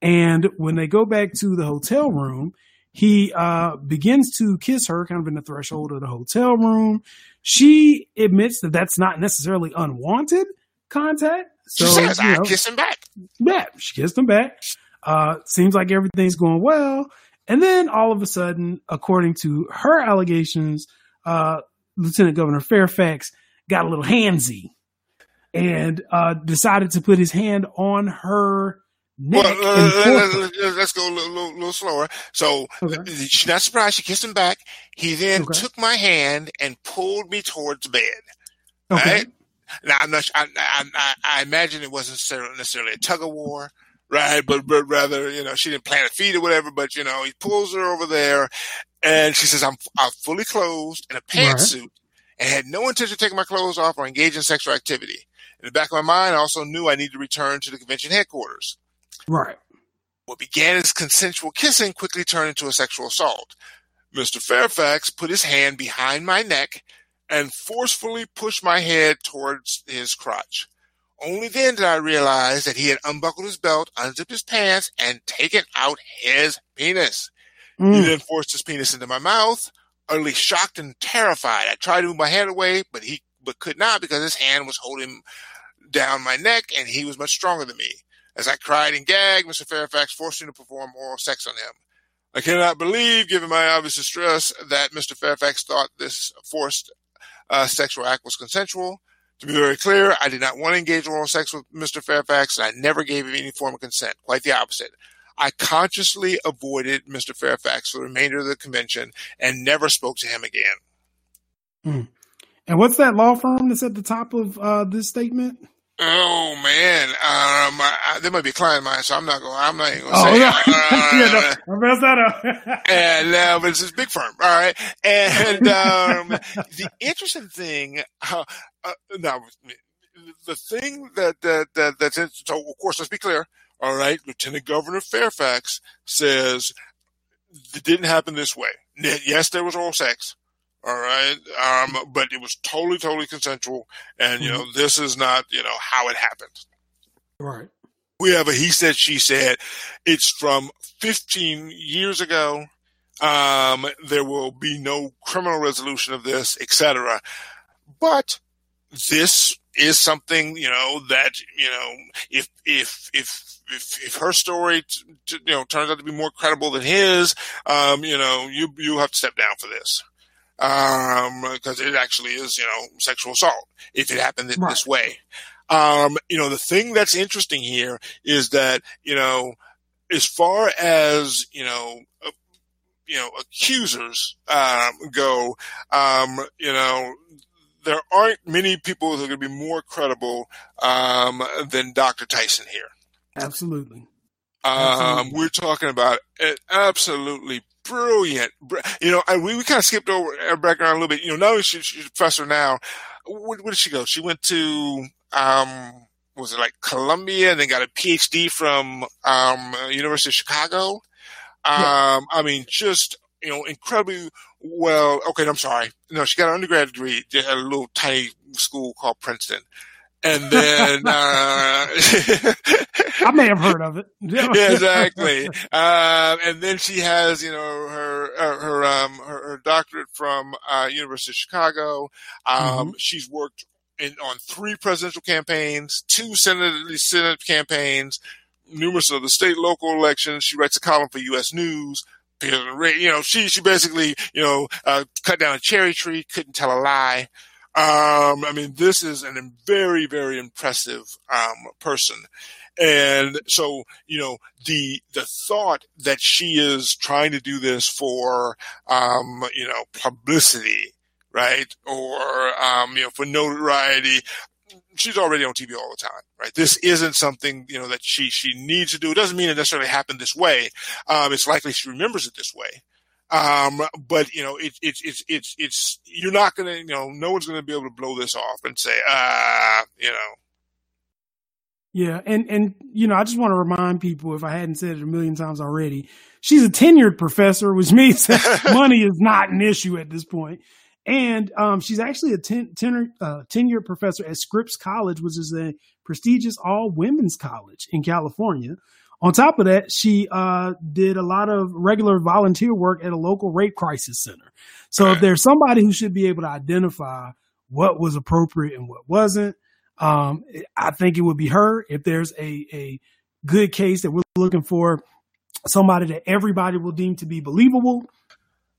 And when they go back to the hotel room, he uh, begins to kiss her kind of in the threshold of the hotel room. She admits that that's not necessarily unwanted contact. So, She says, you "I know, kiss him back." yeah, she kissed him back. Uh, seems like everything's going well. And then all of a sudden, according to her allegations, uh, Lieutenant Governor Fairfax got a little handsy and uh, decided to put his hand on her neck. Well, uh, and uh, uh, uh let, us go a little, little, little slower. So Okay. she's not surprised. She kissed him back. He then Okay. took my hand and pulled me towards bed. Okay. Right? Now I'm not. I, I, I, imagine it wasn't necessarily, necessarily a tug of war, right? But but rather, you know, she didn't plant a feet or whatever. But you know, he pulls her over there, and she says, "I'm I'm fully clothed in a pantsuit, and had no intention of taking my clothes off or engage in sexual activity." In the back of my mind, I also knew I needed to return to the convention headquarters. Right. What began as consensual kissing quickly turned into a sexual assault. Mr. Fairfax put his hand behind my neck and forcefully pushed my head towards his crotch. Only then did I realize that he had unbuckled his belt, unzipped his pants, and taken out his penis. He Mm. then forced his penis into my mouth, utterly shocked and terrified. I tried to move my head away, but he but could not because his hand was holding down my neck and he was much stronger than me. As I cried and gagged, Mr. Fairfax forced me to perform oral sex on him. I cannot believe, given my obvious distress, that Mr. Fairfax thought this forced uh, sexual act was consensual. To be very clear, I did not want to engage in oral sex with Mr. Fairfax, and I never gave him any form of consent. Quite the opposite. I consciously avoided Mr. Fairfax for the remainder of the convention and never spoke to him again. And what's that law firm that's at the top of uh, this statement? Oh man, um, I, there might be a client of mine, so I'm not going. I'm not even going to Oh, say. no. Uh, yeah, no, I messed that up. and uh, but it's this big firm, all right. And um, the interesting thing, uh, uh, now the thing that that, that that's in, so of course let's be clear, all right. Lieutenant Governor Fairfax says it didn't happen this way. Yes, there was oral sex, all right, um, but it was totally totally consensual, and you know this is not you know how it happened. right. We have a he said she said. It's from 15 years ago. Um, there will be no criminal resolution of this, etc. But this is something you know that you know if if if if, if her story t- t- you know turns out to be more credible than his, um, you know you you have to step down for this um because it actually is you know sexual assault if it happened Right. this way um you know the thing that's interesting here is that you know as far as you know uh, you know accusers um go um you know there aren't many people who are going to be more credible um, than Dr. Tyson here. Absolutely. Um, we're talking about an absolutely brilliant, you know, and we, we kind of skipped over her background a little bit. You know, now she, she's a professor now. Where, where, did she go? She went to, um, was it like Columbia and then got a PhD from, um, University of Chicago. Um, yeah. I mean, just, you know, incredibly well. Okay. I'm sorry. No, she got an undergrad degree at a little tiny school called Princeton and then uh, I may have heard of it. yeah, exactly. Uh, and then she has, you know, her uh, her um her, her doctorate from uh, University of Chicago. Um, mm-hmm. She's worked in on three presidential campaigns, two senate senate campaigns, numerous of the state local elections. She writes a column for U.S. News. You know, she she basically you know uh, cut down a cherry tree, couldn't tell a lie. Um, I mean, this is a very, very impressive um, person. And so, you know, the the thought that she is trying to do this for, um, you know, publicity, right, or um, you know, for notoriety, she's already on TV all the time, right? This isn't something you know that she she needs to do. It doesn't mean it necessarily happened this way. Um, it's likely she remembers it this way. Um, but you know, it's, it's, it's, it's, it's, you're not going to, you know, no one's going to be able to blow this off and say, ah, uh, you know. Yeah. And, and, you know, I just want to remind people, if I hadn't said it a million times already, she's a tenured professor, which means money is not an issue at this point. And um, she's actually a ten, tenor, uh, tenured professor at Scripps College, which is a prestigious all women's college in California. On top of that, she uh, did a lot of regular volunteer work at a local rape crisis center. So if there's somebody who should be able to identify what was appropriate and what wasn't, um, I think it would be her. If there's a, a good case that we're looking for, somebody that everybody will deem to be believable,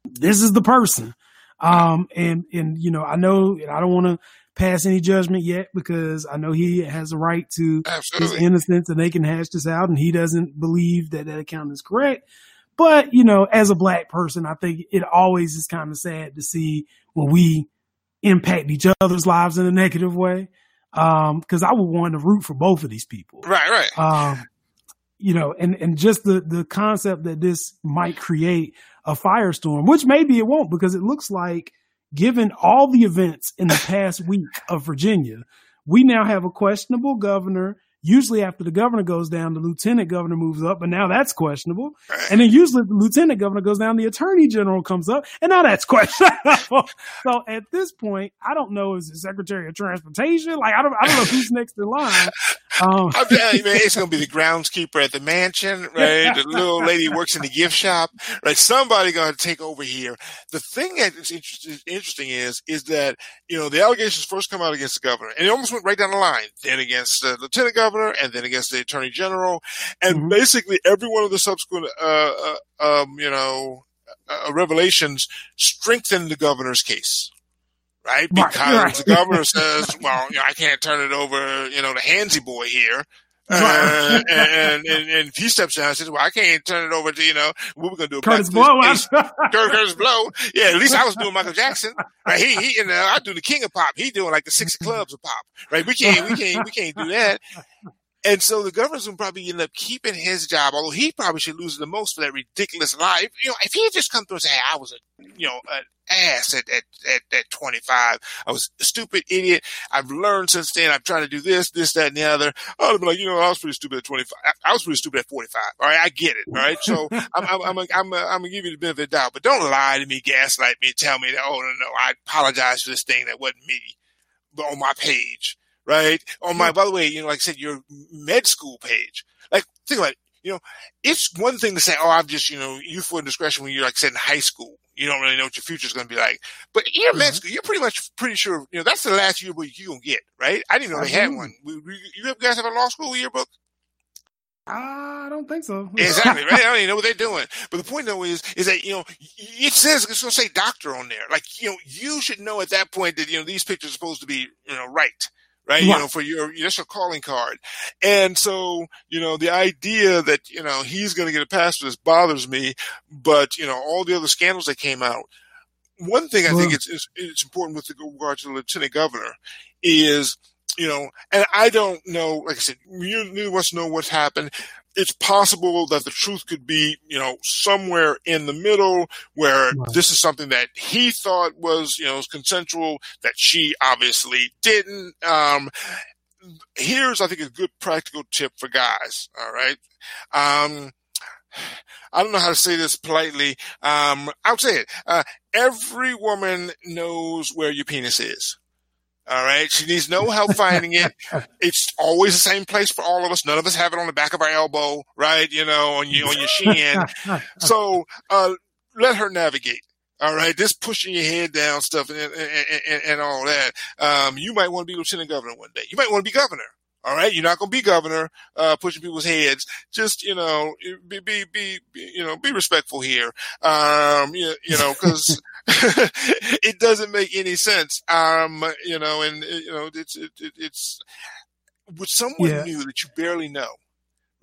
this is the person. Um, and, and, you know, I know, I don't want to pass any judgment yet because I know he has a right to Absolutely. his innocence and they can hash this out and he doesn't believe that that account is correct. But, you know, as a black person, I think it always is kind of sad to see when we impact each other's lives in a negative way. Um, cause I would want to root for both of these people. Right, right. Um, you know, and, and just the, the concept that this might create a firestorm, which maybe it won't because it looks like given all the events in the past week of Virginia, we now have a questionable governor Usually after the governor goes down, the lieutenant governor moves up, but now that's questionable. And then usually the lieutenant governor goes down, the attorney general comes up, and now that's questionable. so at this point, I don't know is the secretary of transportation? Like I don't, I don't know who's next in line. Um, I'm telling you, man, it's going to be the groundskeeper at the mansion, right? The little lady works in the gift shop, right? Somebody going to take over here. The thing that's interesting is, is that, you know, the allegations first come out against the governor and it almost went right down the line, then against the lieutenant governor, governor and then against the attorney general. And mm-hmm. basically every one of the subsequent, uh, uh, um, you know, uh, revelations strengthen the governor's case. Right? Because right. the governor says, well, you know, I can't turn it over, you know, to Handsy boy here. Uh, and, and, and he steps down and says, "Well, I can't turn it over to you know what we're gonna do." Kurtis Blow, Kurtis Blow. Yeah, at least I was doing Michael Jackson. Right? He he and uh, I do the King of Pop. He doing like the six clubs of pop. Right? We can't we can't we can't do that. And so the governor's gonna probably end up keeping his job, although he probably should lose the most for that ridiculous lie. You know, if he had just come through and said, hey, I was a, you know, an ass at, at, at, at 25. I was a stupid idiot. I've learned since then. I'm trying to do this, this, that, and the other. I would have been like, you know, I was pretty stupid at 25. I, I was pretty stupid at 45. All right. I get it. All right. So I'm, I'm, I'm, a, I'm, a, I'm gonna give you the benefit of the doubt, but don't lie to me, gaslight me, tell me that, oh, no, no, I apologize for this thing that wasn't me but on my page right? On my, by the way, you know, like I said, your med school page. Like, think about it. You know, it's one thing to say, oh, I've just, you know, youthful indiscretion when you're, like, said in high school. You don't really know what your future is going to be like. But you're mm-hmm. you're pretty much pretty sure, you know, that's the last yearbook you're going to get, right? I didn't know they had one. You guys have a law school yearbook? I don't think so. exactly, right? I don't even know what they're doing. But the point though is, is that, you know, it says, it's going to say doctor on there. Like, you know, you should know at that point that, you know, these pictures are supposed to be, you know, right right? You know, for your initial calling card. And so, you know, the idea that, you know, he's going to get a pass for this bothers me. But, you know, all the other scandals that came out, one thing I think it's, it's, it's important with regard to the lieutenant governor is, you know, and I don't know, like I said, you, you must know what's happened. It's possible that the truth could be, you know, somewhere in the middle where Right. this is something that he thought was, you know, consensual that she obviously didn't. Um, here's, I think, a good practical tip for guys. All right. Um, I don't know how to say this politely. Um, I'll say it. Uh, every woman knows where your penis is. All right. She needs no help finding it. It's always the same place for all of us. None of us have it on the back of our elbow, right? You know, on your, on your shin. So, uh, let her navigate. All right. This pushing your head down stuff and, and, and, and all that. Um, you might want to be lieutenant governor one day. You might want to be governor. All right. You're not going to be governor, uh, pushing people's heads. Just, you know, be, be, be, you know, be respectful here. Um, you, you know, cause it doesn't make any sense. Um, you know, and, uh, you know, it's, it, it, it's with someone Yeah. new that you barely know,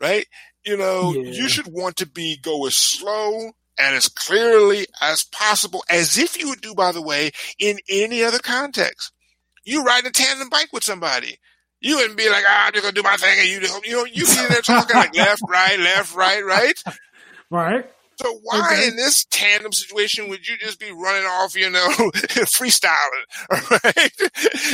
right? You know, Yeah. you should want to be go as slow and as clearly as possible, as if you would do, by the way, in any other context. You ride a tandem bike with somebody. You wouldn't be like, ah, I'm just gonna do my thing, and you, you know, you be there talking like left, right, left, right, right. right. So why Okay. in this tandem situation would you just be running off, you know, freestyling? All right,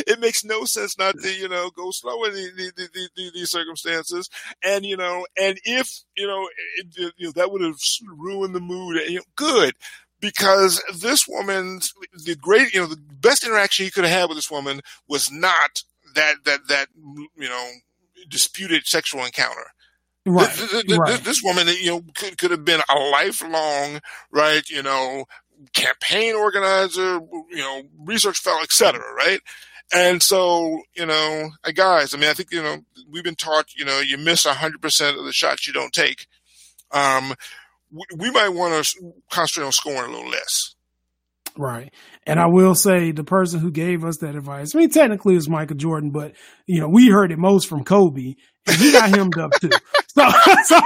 it makes no sense not to, you know, go slow in the, the, the, the, these circumstances. And you know, and if you know, it, you know, that would have ruined the mood. You know, good. Because this woman's the great, you know, the best interaction he could have had with this woman was not that that that you know disputed sexual encounter. Right. This, this- right. this woman, you know, could, could have been a lifelong, right, you know, campaign organizer, you know, research fellow, et cetera, right? And so, you know, guys, I mean, I think, you know, we've been taught, you know, you miss 100% of the shots you don't take. Um, we, we might want to concentrate on scoring a little less. Right. And I will say the person who gave us that advice, I mean, technically it's Michael Jordan, but you know, we heard it most from Kobe he got hemmed up too. So, so,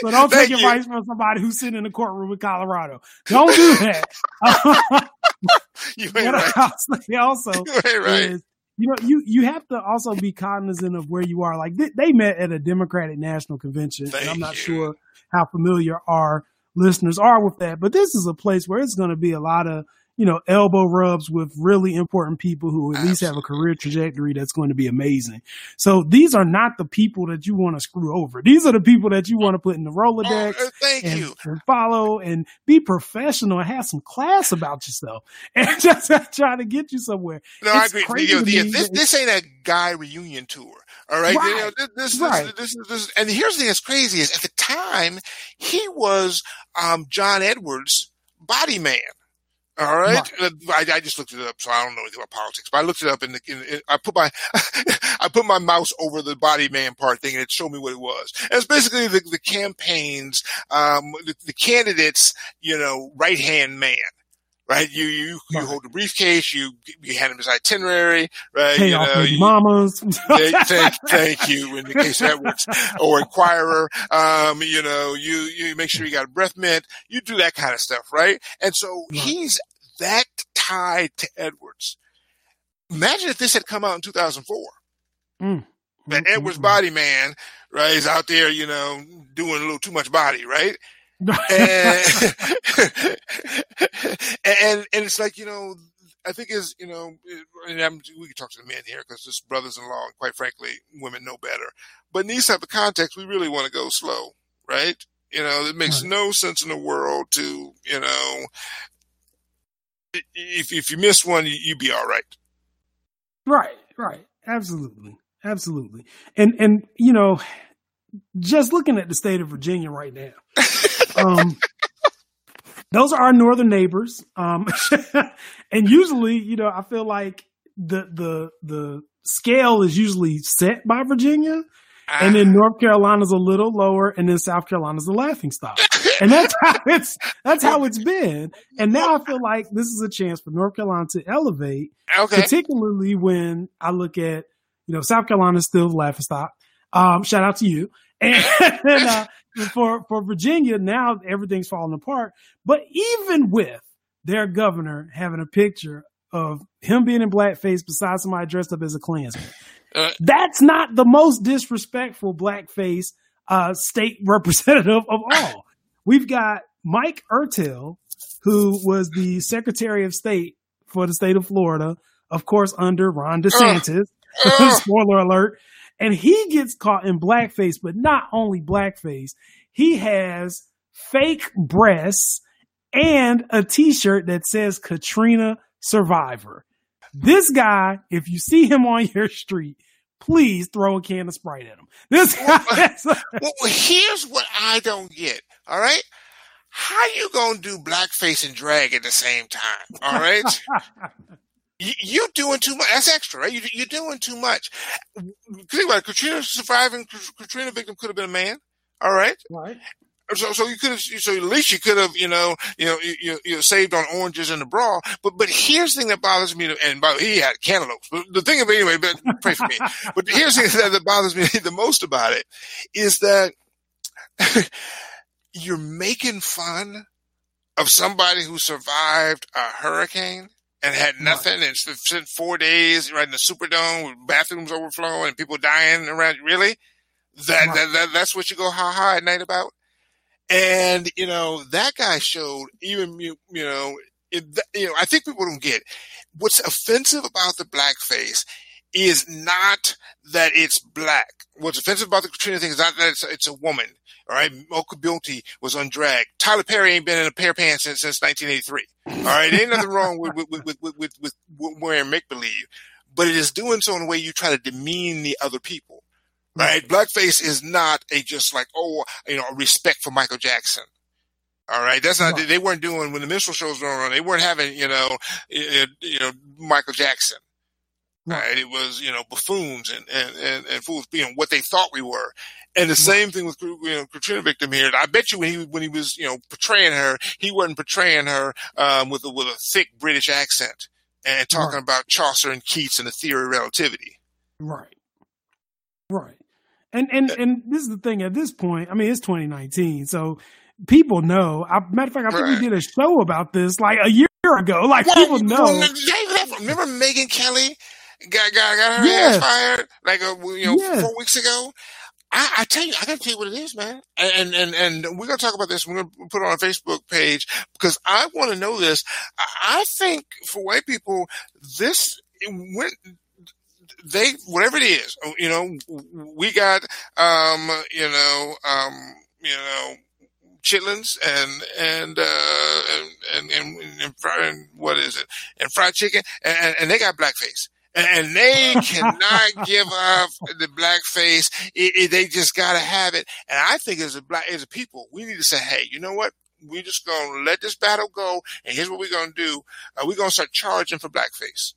so don't Thank take you. advice from somebody who's sitting in the courtroom in Colorado. Don't do that. You ain't What right. I'll say also You ain't right. is, you know, you, you have to also be cognizant of where you are. Like they, they met at a Democratic National Convention, and I'm not you. sure how familiar our listeners are with that, but this is a place where it's going to be a lot of, you know, elbow rubs with really important people who at least have a career trajectory that's going to be amazing. So these are not the people that you want to screw over. These are the people that you want to put in the Oh, Rolodex uh, thank and, you. and follow and be professional and have some class about yourself and just try to get you somewhere. No, I agree. crazy You know, yeah, this, this ain't a guy reunion tour. All right. You know, this, this, Right. this, this, this, and here's the thing that's crazy is at the time he was, um, John Edwards body man. All right. I, I just looked it up, so I don't know anything about politics, but I looked it up and I put my, I put my mouse over the body man part thing and it showed me what it was. And it's basically the, the campaigns, um, the, the candidates, you know, right hand man. Right, you you you Right. hold the briefcase, you you hand him his itinerary, right? Pay you know, you- mamas. thank, thank, thank you in the case of Edwards or Inquirer. Um, you know, you, you make sure you got a breath mint. You do that kind of stuff, right? And so Right. he's that tied to Edwards. Imagine if this had come out in 2004. Mm. That Mm, Edwards mm, body man, right, is out there, you know, doing a little too much body, right? And, and and it's like you know I think is you know and I'm, we can talk to the men here because it's brothers-in-law and quite frankly women know better but in these type of contexts we really want to go slow right you know it makes Right. no sense in the world to you know if if you miss one you, you be all right Right, right. Absolutely. Absolutely. And and you know, just looking at the state of Virginia right now. Um those are our northern neighbors. Um and usually, you know, I feel like the the the scale is usually set by Virginia and then North Carolina's a little lower and then South Carolina's the laughing stock. And that's how it's that's how it's been. And now I feel like this is a chance for North Carolina to elevate okay particularly when I look at, you know, South Carolina's still the laughing stock. Um, shout out to you. And, uh, for, for Virginia, now everything's falling apart. But even with their governor having a picture of him being in blackface beside somebody dressed up as a Klansman. Uh, That's not the most disrespectful blackface uh, state representative of all. We've got Mike Ertel, who was the Secretary of State for the state of Florida, of course, under Ron DeSantis. Uh, Spoiler alert. And he gets caught in blackface, but not only blackface, he has fake breasts and a t-shirt that says Katrina Survivor. This guy, if you see him on your street, please throw a can of Sprite at him. This guy. well, here's what I don't get. All right. How you gonna do blackface and drag at the same time? All right. you, are doing too much. That's extra, right? You, are doing too much. Think about it. Katrina surviving Katrina victim could have been a man. All right. Right. So, so you could have, so at least you could have, you know, you know, you, you saved on oranges in the bra. But, but here's the thing that bothers me, and by, he had cantaloupes. But the thing of it anyway, but pray for me. But here's the thing that bothers me the most about it is that you're making fun of somebody who survived a hurricane and had nothing right. and spent four days right in the Superdome with bathrooms overflowing and people dying around. Really? That, right. that, that that's what you go ha ha at night about? And, you know, that guy showed even, you, you know, it, you know, I think people don't get what's offensive about the blackface is not that it's black. What's offensive about the Katrina thing is not that it's, it's a woman. All right. Mocha Beauty was on drag. Tyler Perry ain't been in a pair of pants since, since 1983. All right. Ain't nothing wrong with, with, with, with, with, with wearing make believe, but it is doing so in a way you try to demean the other people. Right? Blackface is not a just like, oh, you know, respect for Michael Jackson. All right. That's not, they weren't doing when the minstrel shows were on, they weren't having, you know, you know, Michael Jackson. Right. It was, you know, buffoons and, and, and, and fools being what they thought we were. And the same thing with, you know, Katrina victim here. I bet you when he, when he was, you know, portraying her, he wasn't portraying her, um, with a, with a thick British accent and talking right. about Chaucer and Keats and the theory of relativity. Right. Right. And and and this is the thing. At this point, I mean, it's 2019, so people know. I, matter of fact, I think right. we did a show about this like a year ago. Like well, people know. Remember Megyn Kelly got got got her yes. ass fired like a, you know yes. four weeks ago. I, I, tell you, I gotta tell you what it is, man. And, and, and we're gonna talk about this. We're gonna put it on a Facebook page because I want to know this. I think for white people, this went, they whatever it is, you know, we got um, you know, um, you know, chitlins and and uh, and, and, and, and, what is it? And fried chicken, and, and they got blackface. And they cannot give up the blackface. It, it, they just gotta have it. And I think as a black, as a people, we need to say, hey, you know what? We're just gonna let this battle go. And here's what we're gonna do. Uh, we're gonna start charging for blackface.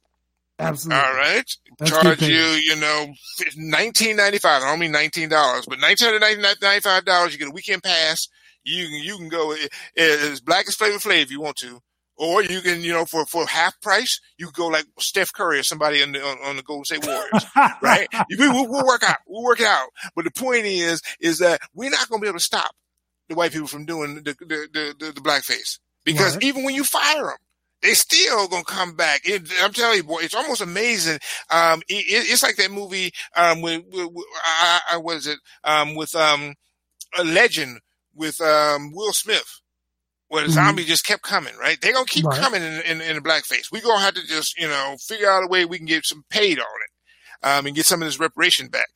Absolutely. All right. That's Charge you, you know, nineteen ninety five. I don't mean nineteen dollars, but nineteen ninety five dollars. You get a weekend pass. You can you can go eh, eh, as black as Flavor Flav if you want to, or you can you know for for half price you go like Steph Curry or somebody on the on, on the Golden State Warriors, right? We, we'll, we'll work out. We'll work it out. But the point is is that we're not going to be able to stop the white people from doing the the the, the, the blackface because right. even when you fire them they still gonna come back. It, I'm telling you, boy, it's almost amazing. Um, it, it's like that movie, um, with, with, I, I was it, um, with, um, a legend with, um, Will Smith. Where the mm-hmm. zombie just kept coming, right? They're gonna keep right. coming in, in, in the blackface. We're gonna have to just, you know, figure out a way we can get some paid on it, um, and get some of this reparation back.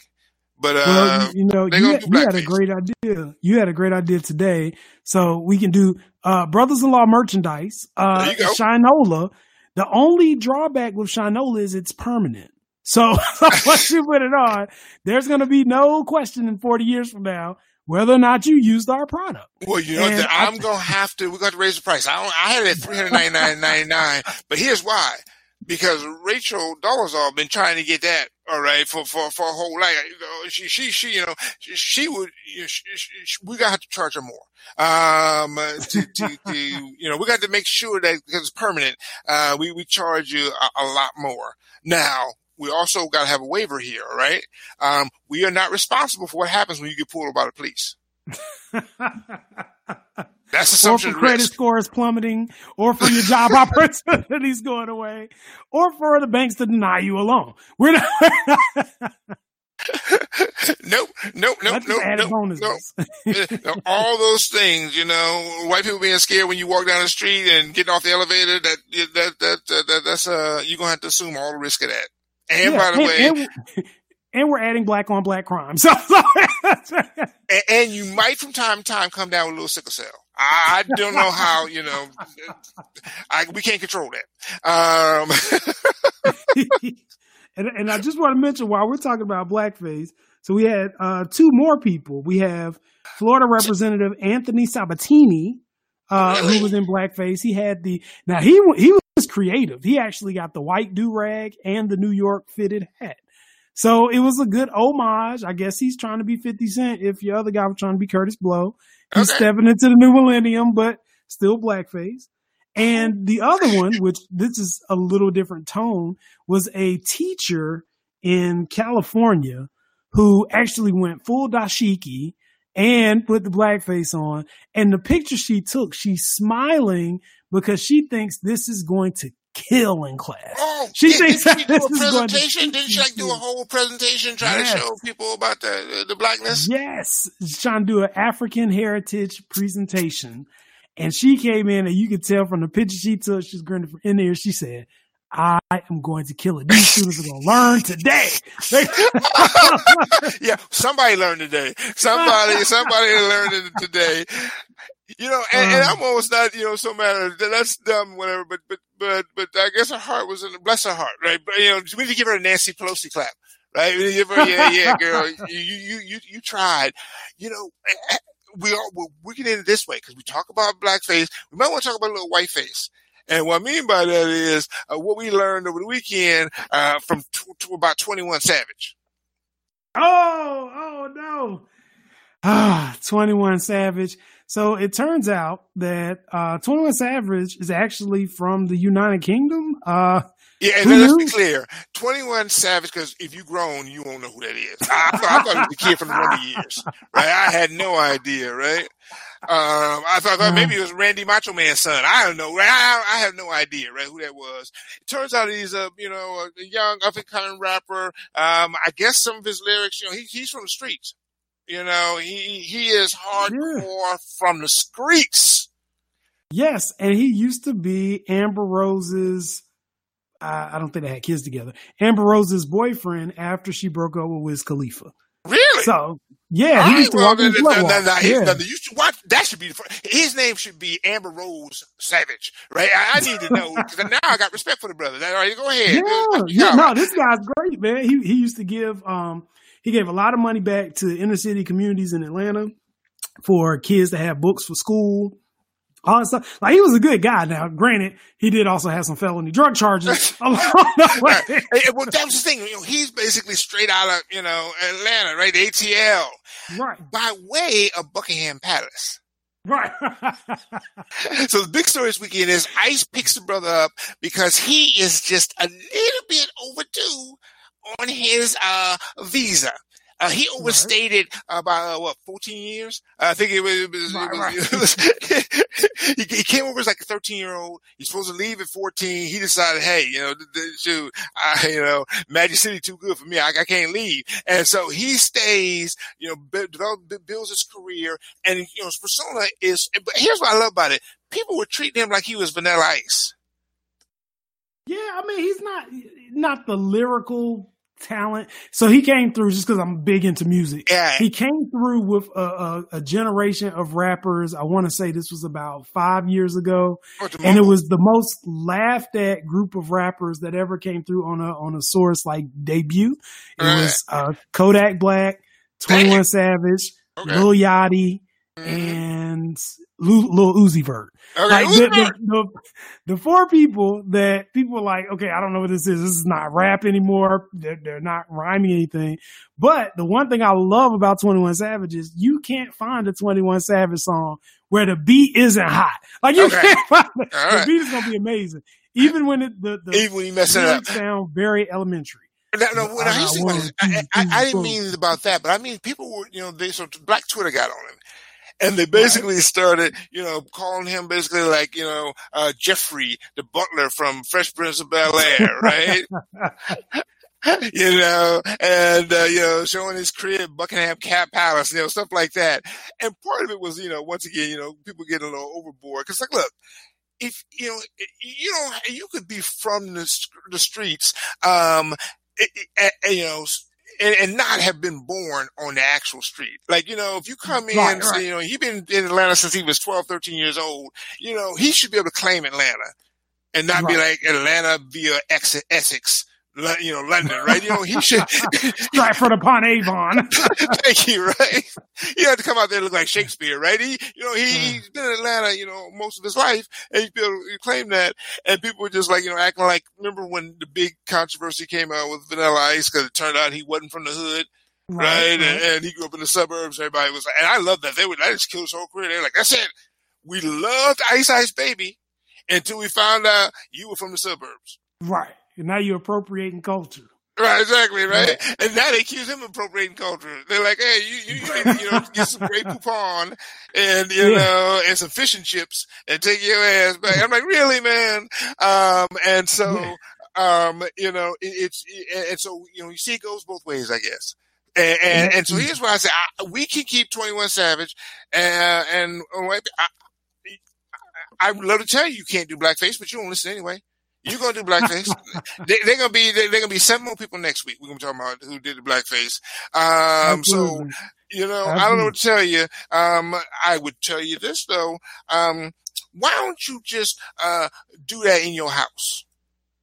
But uh, well, you, know, you had, you had, a great idea. You had a great idea today, so we can do uh, brothers-in-law merchandise. Uh, Shinola. The only drawback with Shinola is it's permanent. So once you put it on, there's going to be no question in 40 years from now whether or not you used our product. Well, you know, that I'm going to have to. We're going to raise the price. I, I had it at 399.99, but here's why because Rachel Dolezal been trying to get that all right for for for a whole life. She she she you know she, she would you know, she, she, we got to charge her more. Um, to, to, to you know we got to make sure that because it's permanent, uh, we we charge you a, a lot more. Now we also got to have a waiver here, all right? Um, we are not responsible for what happens when you get pulled over by the police. That's assumption. or for credit risk. scores plummeting, or for your job opportunities going away, or for the banks to deny you a loan. We're not. Nope, nope, nope, nope, nope, nope. All those things, you know, white people being scared when you walk down the street and getting off the elevator. That that that, that, that that's uh, you're gonna have to assume all the risk of that. And Yeah, by the and- way, and, and we're adding black on black crime. So, and, and you might from time to time come down with a little sickle cell. I, I don't know how, you know, I, we can't control that. Um, and, and I just want to mention while we're talking about blackface, so we had uh, two more people. We have Florida Representative Anthony Sabatini, uh, Really? who was in blackface. He had the now he he was creative. He actually got the white do rag and the New York fitted hat. So it was a good homage. I guess he's trying to be Fifty Cent. If your other guy was trying to be Kurtis Blow, he's Okay. stepping into the new millennium, but still blackface. And the other one, which this is a little different tone, was a teacher in California who actually went full dashiki and put the blackface on. And the picture she took, she's smiling because she thinks this is going to kill in class. oh, She did, thinks did she do this a is going to presentation? Didn't she like do a whole presentation trying Yes. to show people about the the blackness? Yes, she's trying to do an African heritage presentation. And she came in and you could tell from the picture she took, she's grinning from in there. She said, I am going to kill it. These students are going to learn today. yeah, somebody learned today. Somebody, somebody learned it today. You know, and, and Um, I'm almost not, you know, so mad. that- That's dumb, whatever. But, but, but, but I guess her heart was in, bless her heart, right? But, you know, we need to give her a Nancy Pelosi clap, right? We need to give her, yeah, yeah, girl, you, you, you, you tried. You know, eh, eh, we are, we're, getting into this way because we talk about blackface. We might want to talk about a little whiteface. And what I mean by that is uh, what we learned over the weekend uh, from t- to about 21 Savage. oh, oh no. Ah, 21 Savage. So it turns out that uh, 21 Savage is actually from the United Kingdom. Uh, Yeah, and let's be clear. 21 Savage, because if you grown, you won't know who that is. I, I, thought, I thought it was the kid from the Wonder Years, right? I had no idea, right? Um, I thought, I thought maybe it was Randy Macho Man's son. I don't know, right? I, I have no idea, right, who that was. It turns out he's a, you know, a young up and coming rapper. Um, I guess some of his lyrics, you know, he, he's from the streets. You know, he, he is hardcore from the streets. Yes, and he used to be Amber Rose's. Uh, I don't think they had kids together. Amber Rose's boyfriend after she broke up with Wiz Khalifa. Really? So yeah, he used to walk in the then- then- floodwalk. Yeah. you should watch. That should be the his name should be Amber Rose Savage, right? I, I need to know because now I got respect for the brother. All right, go ahead. Yeah, yeah, no, this guy's great, man. He he used to give um he gave a lot of money back to inner city communities in Atlanta for kids to have books for school. All that stuff. Like he was a good guy. Now, granted, he did also have some felony drug charges along the way. Hey, well, that was the thing. You know, he's basically straight out of you know Atlanta, right? The ATL, Right, by way of Buckingham Palace. right. So the big story this weekend is Ice picks the brother up because he is just a little bit overdue on his uh visa. Uh, he overstated uh, by uh, what, 14 years? I think it was, it was, Right, it was, it was he, he came over as like a 13 year old. He's supposed to leave at 14. He decided, hey, you know, th- th- shoot, I, you know, Magic City too good for me. I, I can't leave. And so he stays, you know, bu- develop, bu- builds his career. And, you know, his persona is, but here's what I love about it. People were treating him like he was vanilla ice. Yeah, I mean, he's not not the lyrical talent. So he came through just because I'm big into music. Yeah. He came through with a, a, a generation of rappers. I want to say this was about five years ago, and it was the most laughed at group of rappers that ever came through on a on a source like debut. It Right. was uh, Kodak Black, Twenty One Savage, Okay. Lil Yachty, Mhm. and Lil, Lil Uzi Vert Okay. like the, the, the, the four people that people like, okay, I don't know what this is. This is not rap anymore. They're, they're not rhyming anything. But the one thing I love about 21 Savage is you can't find a 21 Savage song where the beat isn't hot. Like you Okay. can't find it. All The right. beat is going to be amazing. Even when it, the, the Even when you mess it up. sound very elementary. No, no, what I used to think about one, is, I, I, I didn't mean about that, but I mean people were, you know, they so Black Twitter got on him, and they basically started, you know, calling him basically like, you know, uh, Geoffrey, the butler from Fresh Prince of Bel Air, right? you know, and uh, you know, showing his crib, Buckingham Cap Palace, you know, stuff like that. And part of it was, you know, once again, you know, people getting a little overboard because, like, look, if you know, you know, you could be from the the streets, um, you know, and, and, not have been born on the actual street. Like, you know, if you come in, right, right. you know, he's been in Atlanta since he was 12, 13 years old, you know, he should be able to claim Atlanta and not right. be like Atlanta via Essex you know, London, right? You know, he should for the Avon. Thank you, right? He had to come out there and look like Shakespeare, right? He, you know, he, mm. he's been in Atlanta, you know, most of his life, and he able claim that, and people were just like, you know, acting like. Remember when the big controversy came out with Vanilla Ice because it turned out he wasn't from the hood. Right, right? And, and, he grew up in the suburbs. Everybody was like, and I love that. They would, that just killed his whole career. They're like, that's it. We loved Ice Ice Baby until we found out you were from the suburbs. Right. And now you're appropriating culture. Right, exactly, right? And now they accuse him of appropriating culture. They're like, hey, you, you, you you know, get some great poupon and, you yeah. know, and some fish and chips and take your ass back. I'm like, really, man? Um, and so, um, you know, it, it's, it, and so, you know, you see it goes both ways, I guess. And, and, and so here's why I say I, we can keep 21 Savage, uh, and I, I would love to tell you you can't do blackface, but you don't listen anyway. You're gonna do blackface. they, are gonna be they're, they're, gonna be seven more people next week. We're gonna talk about who did the blackface. Um, so you know, Absolutely. I don't know what to tell you. Um, I would tell you this though. Um, why don't you just uh, do that in your house?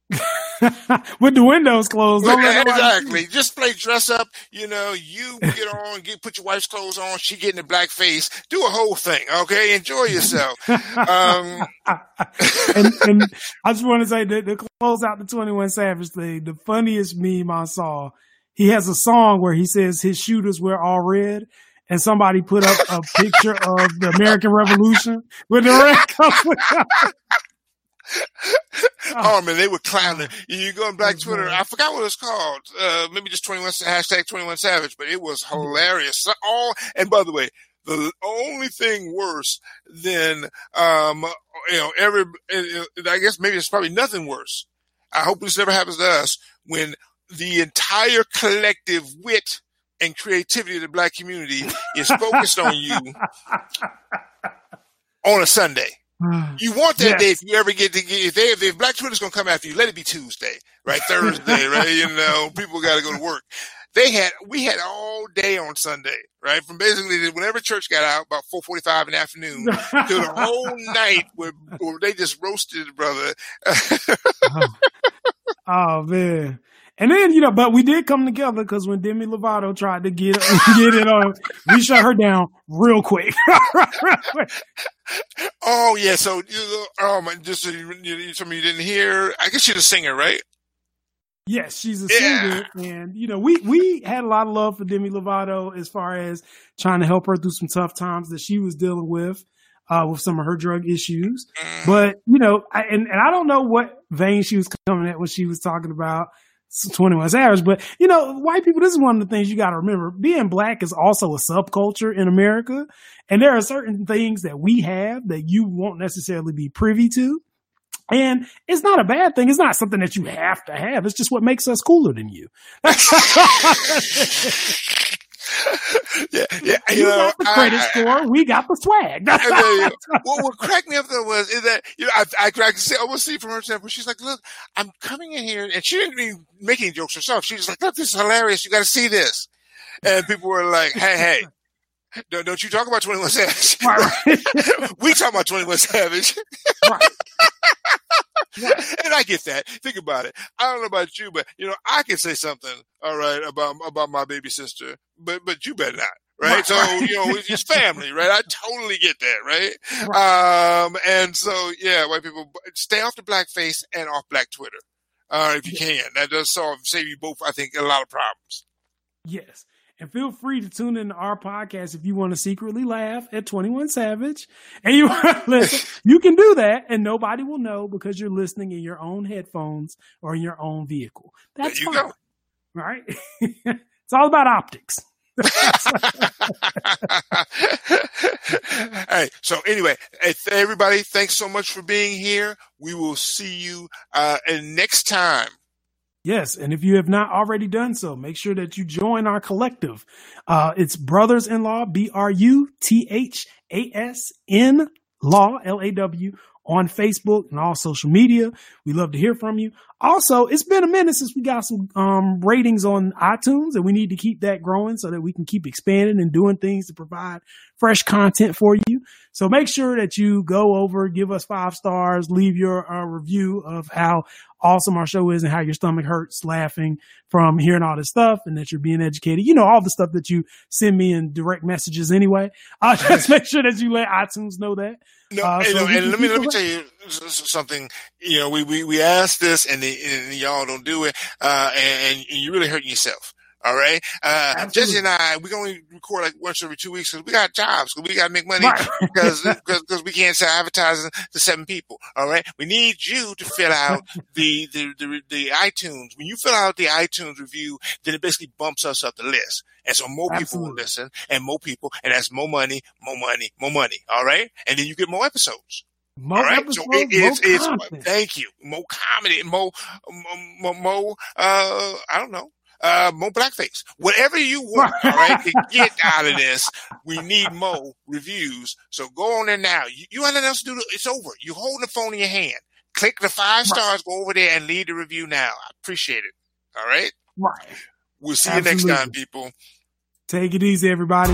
with the windows closed. exactly. Just play dress up. You know, you get on, get put your wife's clothes on. She get in the black face. Do a whole thing. Okay, enjoy yourself. um, and, and, I just want to say that to close out the Twenty One Savage thing, the funniest meme I saw. He has a song where he says his shooters were all red, and somebody put up a picture of the American Revolution with the red. Oh man, they were clowning. You go on Black Twitter. I forgot what it was called. Uh, maybe just twenty one hashtag twenty one savage, but it was hilarious. All and by the way, the only thing worse than um, you know every I guess maybe it's probably nothing worse. I hope this never happens to us when the entire collective wit and creativity of the black community is focused on you on a Sunday. Mm. You want that yes. day if you ever get to get if they if, Black Twitter's gonna come after you, let it be Tuesday, right? Thursday, right? You know, people gotta go to work. They had we had all day on Sunday, right? From basically whenever church got out about four forty five in the afternoon to the whole night where, where they just roasted the brother. oh. oh man. And then, you know, but we did come together because when Demi Lovato tried to get get it on, we shut her down real quick. oh yeah, so oh my, just so you, you, some of you didn't hear. I guess she's a singer, right? Yes, she's a yeah. singer, and you know, we we had a lot of love for Demi Lovato as far as trying to help her through some tough times that she was dealing with. Uh, with some of her drug issues, mm. but you know, I, and and I don't know what vein she was coming at when she was talking about 21 Savage. But, you know, white people, this is one of the things you got to remember. Being black is also a subculture in America. And there are certain things that we have that you won't necessarily be privy to. And it's not a bad thing. It's not something that you have to have. It's just what makes us cooler than you. yeah, yeah. You, you know, got the credit I, score. I, we got the swag. what, what cracked me up though was is that you know I I, I could see almost see from her standpoint. She's like, look, I'm coming in here, and she didn't even make any jokes herself. She was like, look, this is hilarious. You got to see this. And people were like, hey, hey, don't, don't you talk about 21 Savage. Right. we talk about 21 Savage. right. and I get that. Think about it. I don't know about you, but you know, I can say something, all right, about about my baby sister, but but you better not. Right? right. So, you know, it's just family, right? I totally get that, right? right? Um, and so, yeah, white people stay off the black face and off black Twitter. Uh, if you can. That does solve, save you both, I think, a lot of problems. Yes. And feel free to tune in to our podcast if you want to secretly laugh at 21 Savage. And you listen, you can do that and nobody will know because you're listening in your own headphones or in your own vehicle. That's fine. Go. Right? it's all about optics. All right. So anyway, everybody, thanks so much for being here. We will see you uh, next time. Yes, and if you have not already done so, make sure that you join our collective. Uh, it's Brothers in Law, B R U T H A S N Law, L A W, on Facebook and all social media. We love to hear from you. Also, it's been a minute since we got some um, ratings on iTunes, and we need to keep that growing so that we can keep expanding and doing things to provide fresh content for you. So make sure that you go over, give us five stars, leave your uh, review of how awesome our show is and how your stomach hurts laughing from hearing all this stuff and that you're being educated. You know, all the stuff that you send me in direct messages anyway. Uh, just make sure that you let iTunes know that. No, uh, so and, and let me let me tell you something. You know, we we we asked this, and, the, and y'all don't do it, uh, and, and you're really hurting yourself. All right. Uh, Jesse and I, we can only record like once every two weeks because we got jobs. Cause we got to make money because, because, we can't sell advertising to seven people. All right. We need you to fill out the, the, the, the, iTunes. When you fill out the iTunes review, then it basically bumps us up the list. And so more Absolutely. people will listen and more people, and that's more money, more money, more money. All right. And then you get more episodes. More All right, so it is. It's, thank you. More comedy, more, more, more, uh, I don't know, uh, more blackface, whatever you want, all right, to get out of this. We need more reviews. So go on there now. You, you have nothing else to do. It's over. You hold the phone in your hand. Click the five stars, go over there and leave the review now. I appreciate it. All right. Right. We'll see Absolutely. you next time, people. Take it easy, everybody.